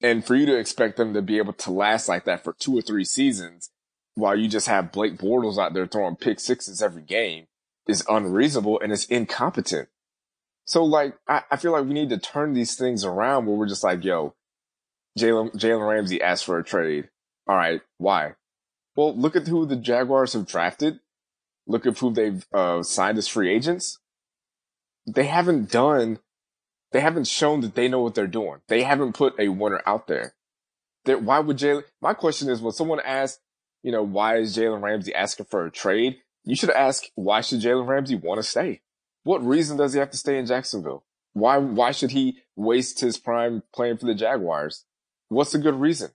And for you to expect them to be able to last like that for two or three seasons while you just have Blake Bortles out there throwing pick sixes every game, is unreasonable and it's incompetent. So like, I, I feel like we need to turn these things around where we're just like, yo, Jalen, Jalen Ramsey asked for a trade. All right. Why? Well, look at who the Jaguars have drafted. Look at who they've uh, signed as free agents. They haven't done, they haven't shown that they know what they're doing. They haven't put a winner out there. That why would Jalen? My question is, when someone asks, you know, why is Jalen Ramsey asking for a trade? You should ask, why should Jalen Ramsey want to stay? What reason does he have to stay in Jacksonville? Why, why should he waste his prime playing for the Jaguars? What's the good reason?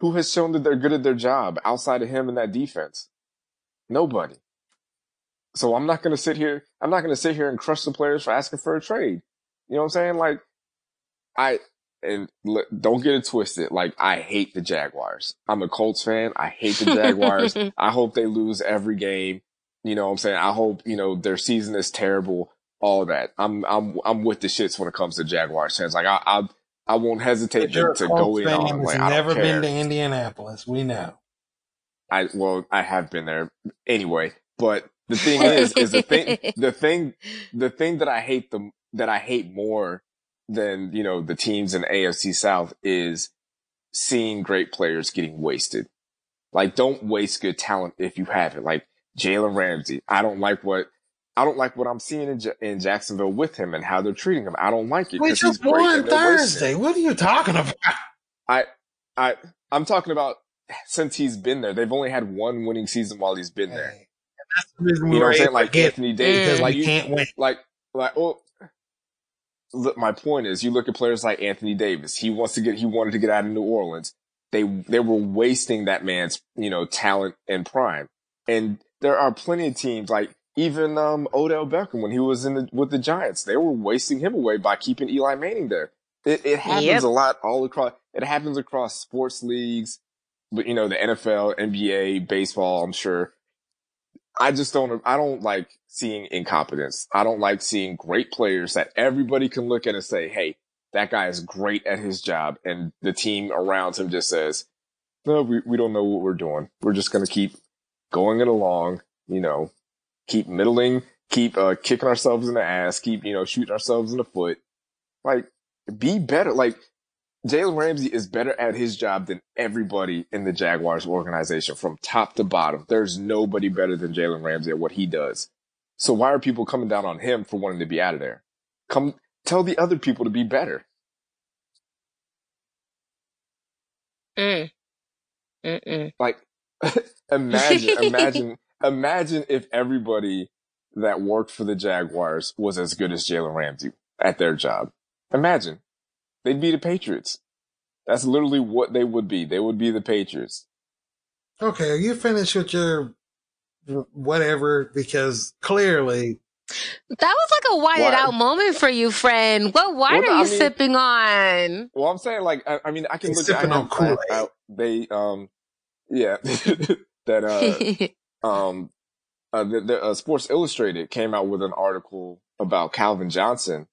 Who has shown that they're good at their job outside of him and that defense? Nobody. So I'm not going to sit here. I'm not going to sit here and crush the players for asking for a trade. You know what I'm saying? Like, I, and don't get it twisted. Like, I hate the Jaguars. I'm a Colts fan. I hate the Jaguars. I hope they lose every game. You know what I'm saying? I hope, you know, their season is terrible. All that. I'm, I'm, I'm with the shits when it comes to Jaguars fans. Like, I, I, I won't hesitate to, to go in on. Like, never been to Indianapolis. We know. I, well, I have been there anyway, but the thing is, is the thing, the thing, the thing that I hate the, that I hate more than, you know, the teams in AFC South is seeing great players getting wasted. Like, don't waste good talent if you have it. Like Jalen Ramsey. I don't like what, I don't like what I'm seeing in, J- in Jacksonville with him and how they're treating him. I don't like it. We just won Thursday. What are you talking about? I, I, I'm talking about since he's been there. They've only had one winning season while he's been there. That's the reason you know what I'm saying? Like Anthony Davis, like you can't win. Like, like, well, look, my point is, you look at players like Anthony Davis. He wants to get, he wanted to get out of New Orleans. They, they were wasting that man's, you know, talent and prime. And there are plenty of teams like even, um, Odell Beckham when he was in the, with the Giants, they were wasting him away by keeping Eli Manning there. It, it happens yep. a lot all across, it happens across sports leagues, but you know, the NFL, NBA, baseball, I'm sure. I just don't, I don't like seeing incompetence. I don't like seeing great players that everybody can look at and say, Hey, that guy is great at his job. And the team around him just says, no, we, we don't know what we're doing. We're just going to keep going it along, you know, keep middling, keep, uh, kicking ourselves in the ass, keep, you know, shooting ourselves in the foot. Like, be better. Like, Jalen Ramsey is better at his job than everybody in the Jaguars organization from top to bottom. There's nobody better than Jalen Ramsey at what he does. So why are people coming down on him for wanting to be out of there? Come tell the other people to be better. Mm. Mm-mm. Like imagine, imagine, imagine if everybody that worked for the Jaguars was as good as Jalen Ramsey at their job. Imagine. They'd be the Patriots. That's literally what they would be. They would be the Patriots. Okay, are you finished with your whatever? Because clearly, That was like a whited out moment for you, friend. What wine Well, are I you mean- sipping on? Well, I'm saying like, I, I mean, I can He's look at, sipping I on have- Kool-Aid. They, um, yeah, that, uh, um, uh, the, the uh, Sports Illustrated came out with an article about Calvin Johnson,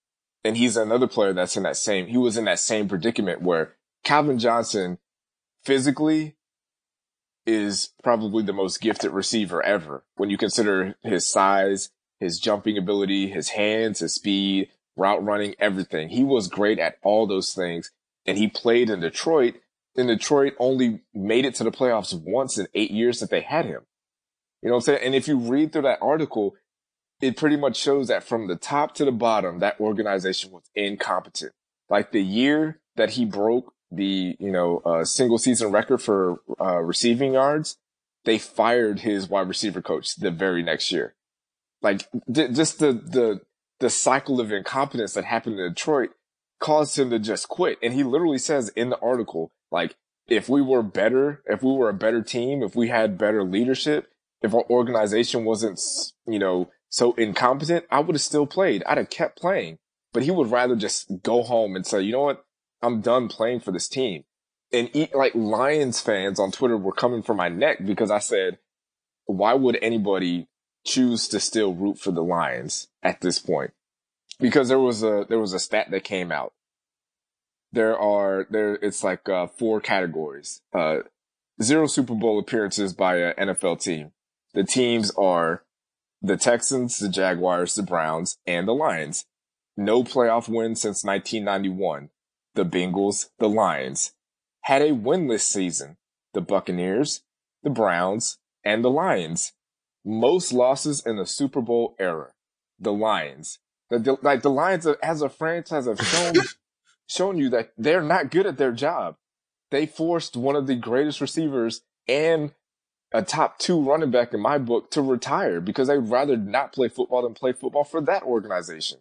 and he's another player that's in that same. He was in that same predicament where Calvin Johnson, physically, is probably the most gifted receiver ever when you consider his size, his jumping ability, his hands, his speed, route running, everything. He was great at all those things, and he played in Detroit. And Detroit only made it to the playoffs once in eight years that they had him. You know what I'm saying? And if you read through that article, it pretty much shows that from the top to the bottom, that organization was incompetent. Like the year that he broke the, you know, uh, single season record for, uh, receiving yards, they fired his wide receiver coach the very next year. Like just the, the, the cycle of incompetence that happened in Detroit caused him to just quit. And he literally says in the article, like, if we were better, if we were a better team, if we had better leadership, if our organization wasn't, you know, so incompetent, I would have still played. I'd have kept playing. But he would rather just go home and say, you know what? I'm done playing for this team. And e- like Lions fans on Twitter were coming for my neck because I said, why would anybody choose to still root for the Lions at this point? Because there was a, there was a stat that came out. There are, there, it's like, uh, four categories. Uh, zero Super Bowl appearances by an NFL team. The teams are the Texans, the Jaguars, the Browns, and the Lions. No playoff win since 1991. The Bengals, the Lions. Had a winless season. The Buccaneers, the Browns, and the Lions. Most losses in the Super Bowl era. The Lions. The, the- like the Lions as a franchise have shown, shown you that they're not good at their job. They forced one of the greatest receivers and a top two running back in my book to retire because they'd rather not play football than play football for that organization.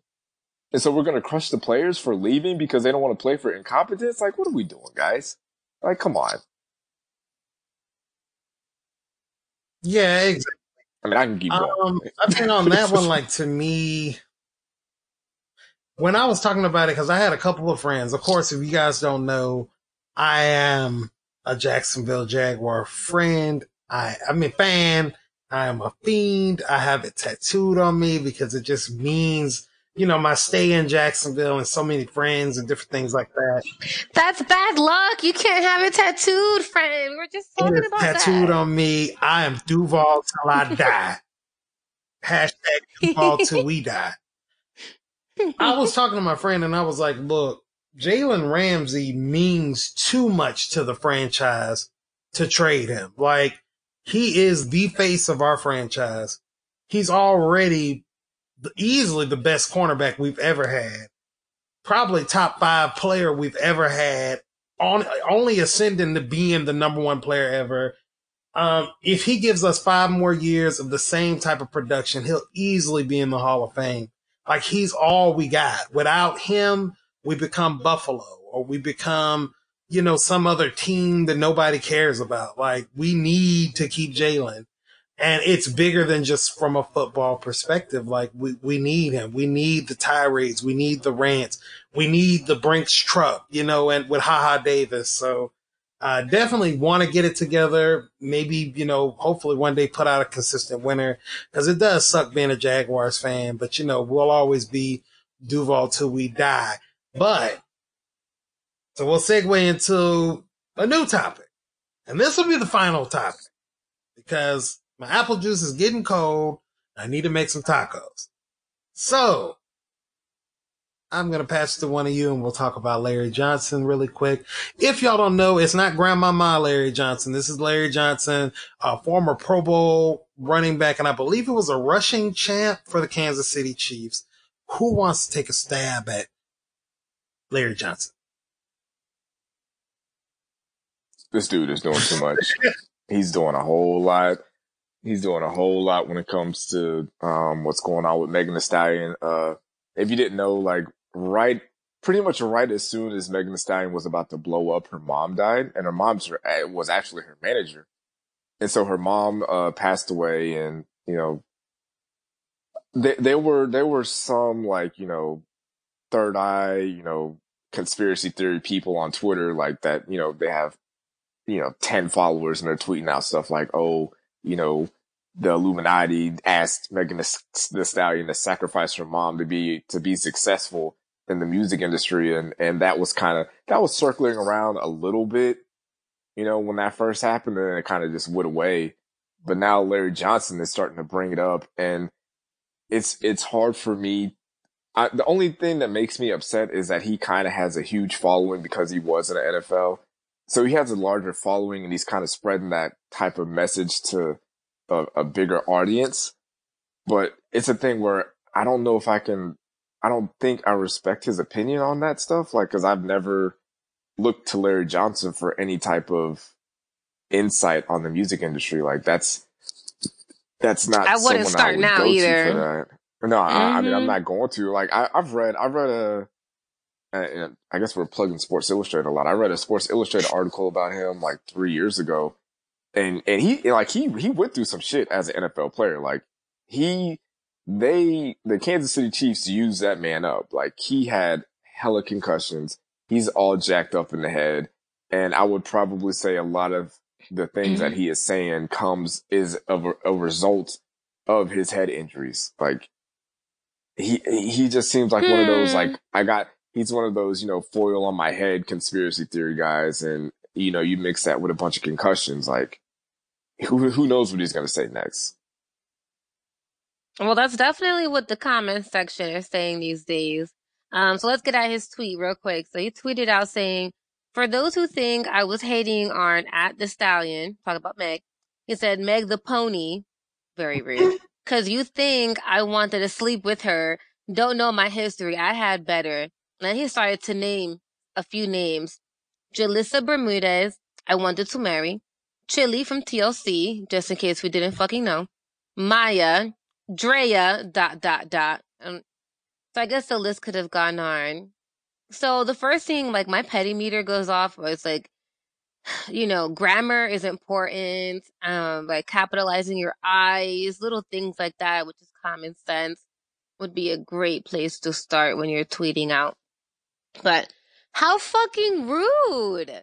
And so we're going to crush the players for leaving because they don't want to play for incompetence. Like, what are we doing, guys? Like, come on. yeah, exactly. I mean, I can keep going. Um, I think on that one, like to me, when I was talking about it, because I had a couple of friends. Of course, if you guys don't know, I am a Jacksonville Jaguar friend. I, I mean, fan. I am a fiend. I have it tattooed on me because it just means, you know, my stay in Jacksonville and so many friends and different things like that. That's bad luck. You can't have it tattooed, friend. We're just talking is about tattooed that. on me. I am Duval till I die. Hashtag Duval till we die. I was talking to my friend and I was like, look, Jalen Ramsey means too much to the franchise to trade him. Like, he is the face of our franchise. He's already easily the best cornerback we've ever had. Probably top five player we've ever had. On, only ascending to being the number one player ever. Um, if he gives us five more years of the same type of production, he'll easily be in the Hall of Fame. Like he's all we got. Without him, we become Buffalo or we become, you know, some other team that nobody cares about. Like we need to keep Jalen. And it's bigger than just from a football perspective. Like we, we need him. We need the tirades. We need the rants. We need the Brinks truck, you know, and with Haha Davis. So, uh, definitely want to get it together. Maybe, you know, hopefully one day put out a consistent winner because it does suck being a Jaguars fan, but you know, we'll always be Duval till we die. But so we'll segue into a new topic and this will be the final topic because my apple juice is getting cold. I need to make some tacos. So I'm going to pass to one of you and we'll talk about Larry Johnson really quick. If y'all don't know, it's not Grandmama Larry Johnson. This is Larry Johnson, a former Pro Bowl running back, and I believe it was a rushing champ for the Kansas City Chiefs. Who wants to take a stab at Larry Johnson? This dude is doing too much. He's doing a whole lot. He's doing a whole lot when it comes to um, what's going on with Megan Thee Stallion. Uh, if you didn't know, like right, pretty much right as soon as Megan Thee Stallion was about to blow up, her mom died, and her mom's eh, was actually her manager, and so her mom uh, passed away, and you know, there there were there were some like you know, third eye, you know, conspiracy theory people on Twitter like that, you know, they have you know, 10 followers and they're tweeting out stuff like, oh, you know, the Illuminati asked Megan Thee Stallion to sacrifice her mom to be, to be successful in the music industry. And, and that was kind of, that was circling around a little bit, you know, when that first happened and it kind of just went away. But now Larry Johnson is starting to bring it up and it's, it's hard for me. I, the only thing that makes me upset is that he kind of has a huge following because he was in the NFL so he has a larger following and he's kind of spreading that type of message to a, a bigger audience. But it's a thing where I don't know if I can, I don't think I respect his opinion on that stuff. Like, cause I've never looked to Larry Johnson for any type of insight on the music industry. Like that's, that's not, I wouldn't start I would now either. No, mm-hmm. I, I, mean, I'm mm-hmm. not going to. Like, I, have read, I've read a, and I guess we're plugging Sports Illustrated a lot. I read a Sports Illustrated article about him like three years ago, and and he like he he went through some shit as an NFL player. Like he they the Kansas City Chiefs used that man up. Like he had hella concussions. He's all jacked up in the head, and I would probably say a lot of the things mm-hmm. that he is saying comes is a, a result of his head injuries. Like he he just seems like one of those like hmm. I got he's one of those, you know, foil on my head conspiracy theory guys. And, you know, you mix that with a bunch of concussions, like who, who knows what he's going to say next? Well, that's definitely what the comment section is saying these days. Um, so let's get at his tweet real quick. So he tweeted out saying, for those who think I was hating on at the stallion, talk about Meg, he said, Meg the pony, very rude. Cause you think I wanted to sleep with her. Don't know my history. I had better. Then he started to name a few names. Julissa Bermudez, I wanted to marry. Chili from TLC, just in case we didn't fucking know. Maya, Drea, dot, dot, dot. Um, so I guess the list could have gone on. So the first thing, like my petty meter goes off was like, you know, grammar is important. Um, like capitalizing your eyes, little things like that, which is common sense would be a great place to start when you're tweeting out. But how fucking rude.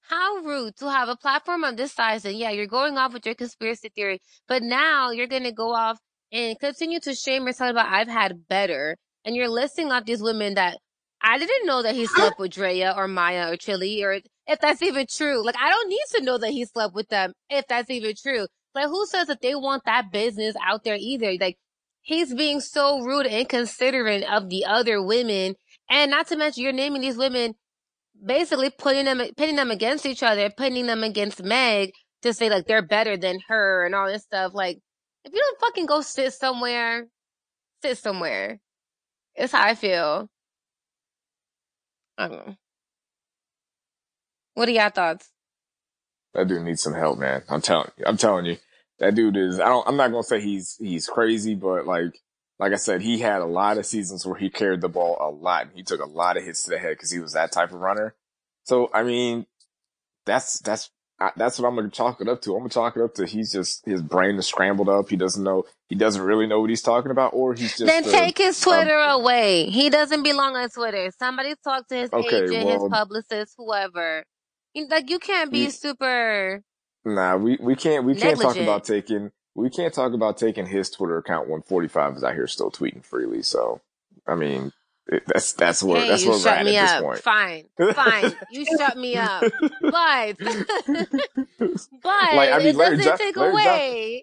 How rude to have a platform of this size and yeah, you're going off with your conspiracy theory, but now you're going to go off and continue to shame yourself about I've had better. And you're listing off these women that I didn't know that he slept with Drea or Maya or Chili or if that's even true. Like I don't need to know that he slept with them if that's even true. Like who says that they want that business out there either? Like he's being so rude and inconsiderate of the other women and not to mention, you're naming these women, basically putting them, pitting them against each other, putting them against Meg to say like they're better than her and all this stuff. Like, if you don't fucking go sit somewhere, sit somewhere. It's how I feel. I don't know. What are y'all thoughts? That dude needs some help, man. I'm telling you. I'm telling you. That dude is I don't I'm not gonna say he's he's crazy, but like like I said, he had a lot of seasons where he carried the ball a lot. He took a lot of hits to the head because he was that type of runner. So, I mean, that's, that's, that's what I'm going to chalk it up to. I'm going to chalk it up to he's just, his brain is scrambled up. He doesn't know, he doesn't really know what he's talking about, or he's just. Then take his Twitter um, away. He doesn't belong on Twitter. Somebody talk to his okay, agent, well, his publicist, whoever. Like, you can't be super. Nah, we, we can't, we negligent. can't talk about taking, we can't talk about taking his Twitter account when 45 is out here still tweeting freely. So, I mean, it, that's that's where hey, that's where we're at, at this point. Fine, fine, you shut me up, but but like, I mean, it Larry doesn't take Larry away. Johnson,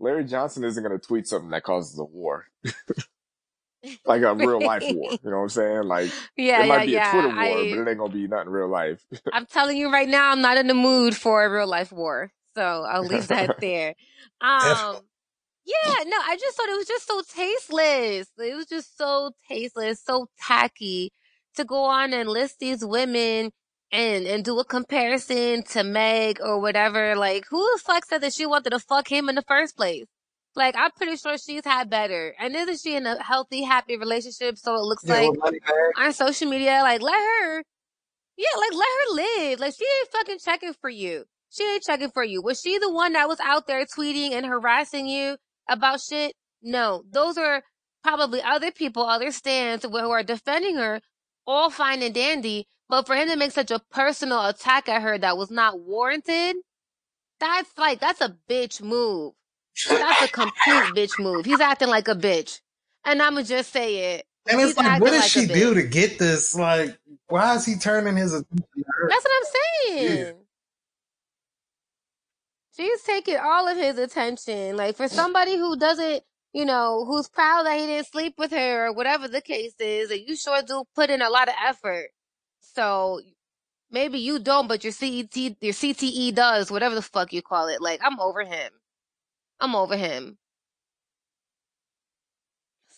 Larry Johnson isn't going to tweet something that causes a war. like a real life war. You know what I'm saying? Like Yeah, it yeah, might be a yeah. Twitter war, I but it ain't gonna be nothing real life. I'm telling you right now, I'm not in the mood for a real life war. So I'll leave that there. Um, yeah, no, I just thought it was just so tasteless. It was just so tasteless, so tacky to go on and list these women and and do a comparison to Meg or whatever. Like, who the fuck said that she wanted to fuck him in the first place? Like, I'm pretty sure she's had better. And isn't she in a healthy, happy relationship? So it looks Yeah, like with money bag. on social media, like let her, yeah, like let her live. Like she ain't fucking checking for you. She ain't checking for you. Was she the one that was out there tweeting and harassing you about shit? No, those are probably other people, other stands who are defending her, all fine and dandy. But for him to make such a personal attack at her that was not warranted, that's like that's a bitch move. That's a complete bitch move. He's acting like a bitch, and I'ma just say it. And it's He's like, what did like she do to get this? Like, why is he turning his attention? That's what I'm saying. She's taking all of his attention. Like for somebody who doesn't, you know, who's proud that he didn't sleep with her or whatever the case is, and you sure do put in a lot of effort. So maybe you don't, but your CET, your CTE does, whatever the fuck you call it. Like I'm over him. I'm over him.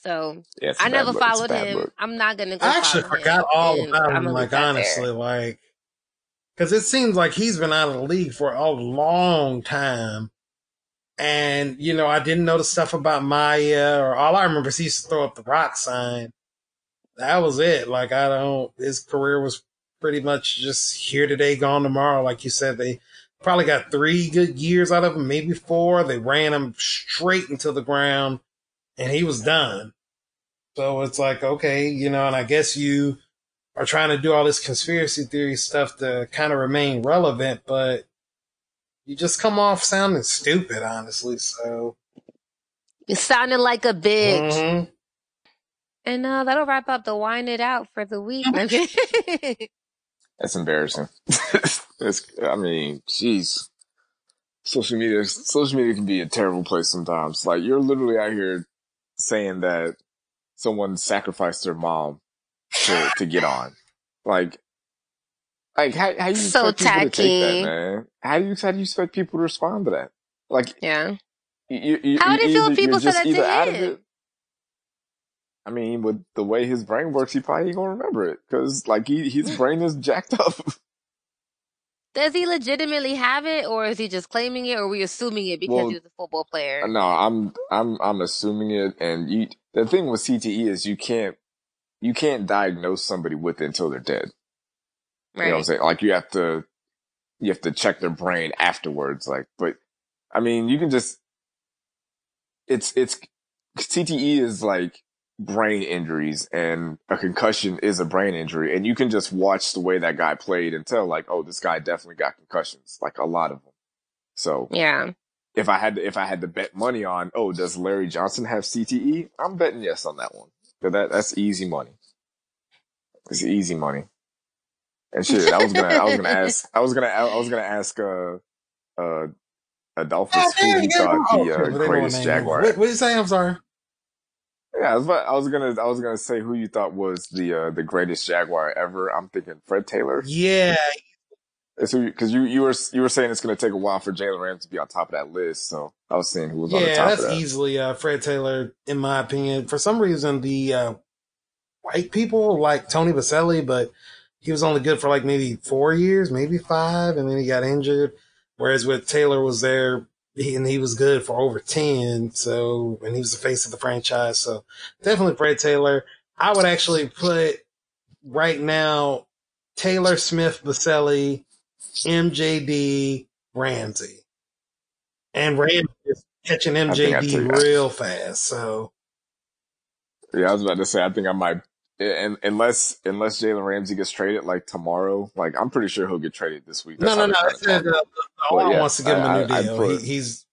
So Yeah, it's a I bad never look. It's a followed him. look. I'm not gonna go. I actually forgot him, all about him, like, leave that there. honestly, like, because it seems like he's been out of the league for a long time. And, you know, I didn't know the stuff about Maya, or all I remember is he used to throw up the rock sign. That was it. Like, I don't, his career was pretty much just here today, gone tomorrow. Like you said, they probably got three good years out of him, maybe four. They ran him straight into the ground, and he was done. So it's like, okay, you know, and I guess you are trying to do all this conspiracy theory stuff to kind of remain relevant, but you just come off sounding stupid, honestly. So, You sounding like a bitch. mhm. And uh, that'll wrap up the wine it out for the week. That's embarrassing. It's, I mean, jeez. Social media, social media can be a terrible place sometimes. Like you're literally out here saying that someone sacrificed their mom to, to get on. Like, like how, how you So expect people to take that, man? How do you, how do you expect people to respond to that? Like, yeah. you, you, How would you feel if people said that to either out of him? I mean, with the way his brain works, he probably ain't gonna remember it because, like, he his brain is jacked up. Does he legitimately have it, or is he just claiming it, or are we assuming it because Well, he was a football player? No, I'm I'm I'm assuming it. And you, the thing with CTE is you can't you can't diagnose somebody with it until they're dead. You know what I'm saying? Like you have to you have to check their brain afterwards. Like, but I mean, you can just it's it's CTE is like brain injuries, and a concussion is a brain injury, and you can just watch the way that guy played and tell like, oh, this guy definitely got concussions, like a lot of them. So Yeah. if I had to, if I had to bet money on, oh, does Larry Johnson have CTE? I'm betting yes on that one. 'Cause that that's easy money. It's easy money. And shit, I was gonna, I was gonna ask, I was gonna, I was gonna ask, uh, uh, Adolphus God who damn, he thought oh, the uh, don't greatest Jaguar. What what did you say? I'm sorry. Yeah, I was, about, I was gonna, I was gonna say who you thought was the uh, the greatest Jaguar ever. I'm thinking Fred Taylor. Yeah, because you you were you were saying it's gonna take a while for Jalen Ramsey to be on top of that list. So I was saying who was on the yeah, top that's of that. easily uh, Fred Taylor, in my opinion. For some reason, the uh, white people like Tony Boselli, but he was only good for like maybe four years, maybe five, and then he got injured. Whereas with Taylor was there, he, and he was good for over ten. So, and he was the face of the franchise. So, definitely Fred Taylor. I would actually put right now Taylor Smith, Baselli, MJD, Ramsey, and Ramsey is catching I think I MJD real fast. So. Yeah, I was about to say. I think I might, and unless unless Jalen Ramsey gets traded like tomorrow, like I'm pretty sure he'll get traded this week. No, That's no, how no. they're said uh, talk. the Well, OL yeah, wants to give him a I- new I- I deal. put- he, he's.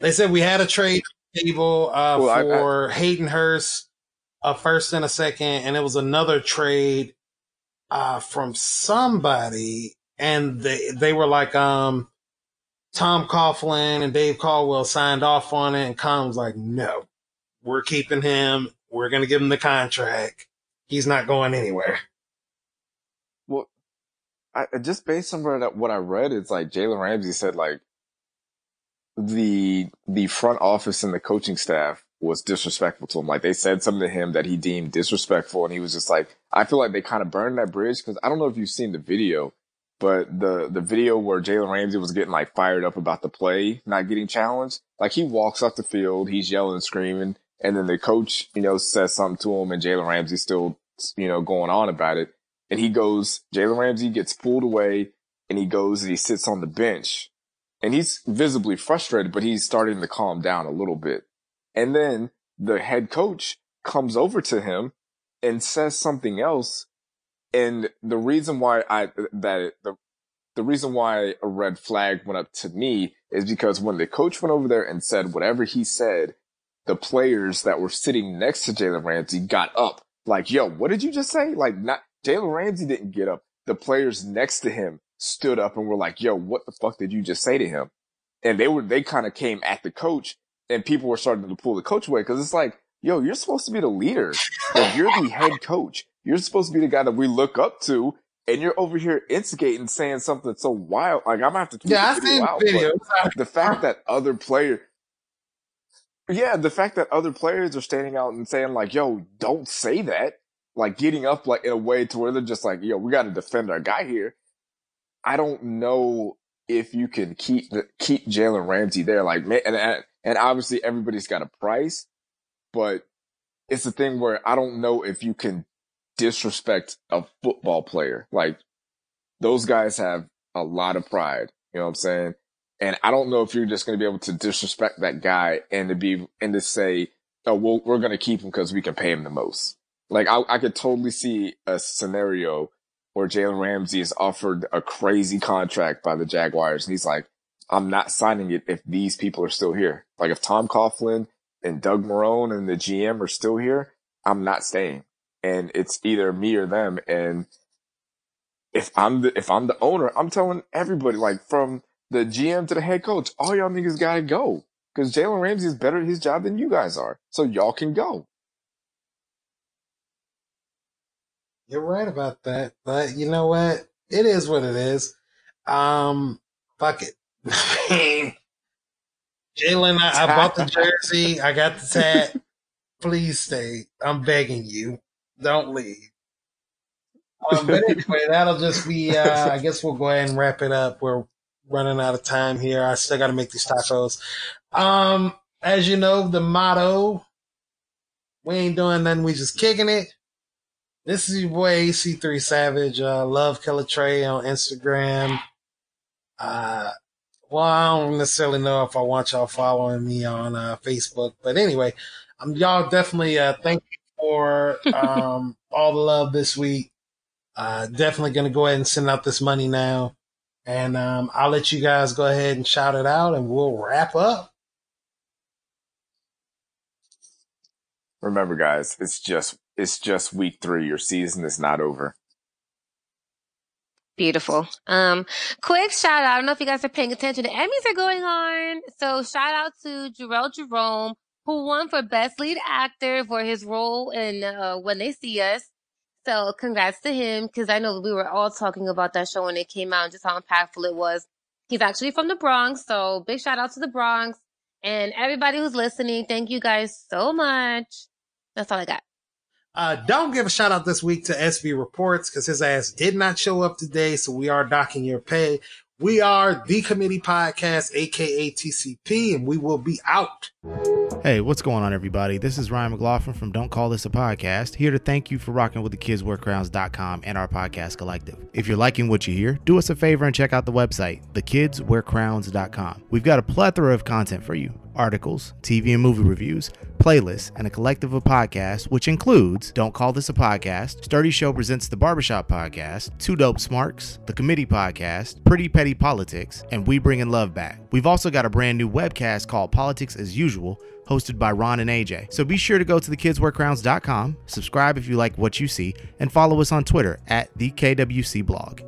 They said we had a trade table uh, Well, I- for Hayden Hurst, a first and a second, and it was another trade uh, from somebody, and they they were like, um, Tom Coughlin and Dave Caldwell signed off on it, and Khan was like, no, we're keeping him. We're to give him the contract. He's not going anywhere. Well, I, just based on what I read, it's like Jalen Ramsey said, like the the front office and the coaching staff was disrespectful to him. Like they said something to him that he deemed disrespectful, and he was just like, I feel like they kind of burned that bridge because I don't know if you've seen the video, but the the video where Jalen Ramsey was getting like fired up about the play not getting challenged, like he walks off the field, he's yelling and screaming, and then the coach, you know, says something to him, and Jalen Ramsey's still, you know, going on about it, and he goes, Jalen Ramsey gets pulled away, and he goes and he sits on the bench, and he's visibly frustrated, but he's starting to calm down a little bit, and then the head coach comes over to him and says something else and the reason why I, that the, the reason why a red flag went up to me is because when the coach went over there and said whatever he said, the players that were sitting next to Jalen Ramsey got up. Like, yo, what did you just say? Like, not Jalen Ramsey didn't get up. The players next to him stood up and were like, yo, what the fuck did you just say to him? And they were, they kind of came at the coach and people were starting to pull the coach away. Cause it's like, yo, you're supposed to be the leader. Like, you're the head coach. You're supposed to be the guy that we look up to, and you're over here instigating, saying something so wild. Like I'm gonna have to tweet yeah, the video out. Video. The fact that other players, yeah, the fact that other players are standing out and saying like, "Yo, don't say that," like getting up like in a way to where they're just like, "Yo, we got to defend our guy here." I don't know if you can keep the, keep Jalen Ramsey there, like, and and obviously everybody's got a price, but it's a thing where I don't know if you can disrespect a football player. Like those guys have a lot of pride. You know what I'm saying? And I don't know if you're just going to be able to disrespect that guy and to be, and to say, oh, we're going to keep him because we can pay him the most. Like I, I could totally see a scenario where Jalen Ramsey is offered a crazy contract by the Jaguars and he's like, I'm not signing it if these people are still here. Like if Tom Coughlin and Doug Marrone and the GM are still here, I'm not staying and it's either me or them. And if I'm the, if I'm the owner, I'm telling everybody, like from the GM to the head coach, all y'all niggas gotta go. Cause Jalen Ramsey is better at his job than you guys are. So y'all can go. You're right about that. But you know what? It is what it is. Um, fuck it. Jalen, I, I bought the jersey. I got the tat. Please stay. I'm begging you don't leave. Um, but anyway, that'll just be. Uh, I guess we'll go ahead and wrap it up. We're running out of time here. I still got to make these tacos. Um, as you know, the motto: we ain't doing nothing. We just kicking it. This is your boy AC3 Savage. Uh, love Killer Trey on Instagram. Uh, well, I don't necessarily know if I want y'all following me on uh, Facebook, but anyway, um, y'all definitely uh, thank you for um, all the love this week. Uh, definitely going to go ahead and send out this money now. And um, I'll let you guys go ahead and shout it out and we'll wrap up. Remember, guys, it's just it's just week three. Your season is not over. Beautiful. Um, quick shout out. I don't know if you guys are paying attention. The Emmys are going on. So shout out to Jharrel Jerome who won for Best Lead Actor for his role in uh, When They See Us. So congrats to him because I know we were all talking about that show when it came out and just how impactful it was. He's actually from the Bronx, so big shout out to the Bronx and everybody who's listening. Thank you guys so much. That's all I got. Uh, don't give a shout out this week to SV Reports because his ass did not show up today, so we are docking your pay. We are the Committee Podcast, aka TCP, and we will be out. Hey, what's going on, everybody? This is Ryan McLaughlin from Don't Call This a Podcast, here to thank you for rocking with the kidswearcrowns.com and our podcast collective. If you're liking what you hear, do us a favor and check out the website, thekidswearcrowns.com. We've got a plethora of content for you articles, TV and movie reviews, playlists, and a collective of podcasts, which includes Don't Call This a Podcast, Sturdy Show Presents the Barbershop Podcast, Two Dope Smarks, The Committee Podcast, Pretty Petty Politics, and We Bringing Love Back. We've also got a brand new webcast called Politics as Usual, hosted by Ron and AJ. So be sure to go to thekidswearcrowns.com, subscribe if you like what you see, and follow us on Twitter at the KWC blog.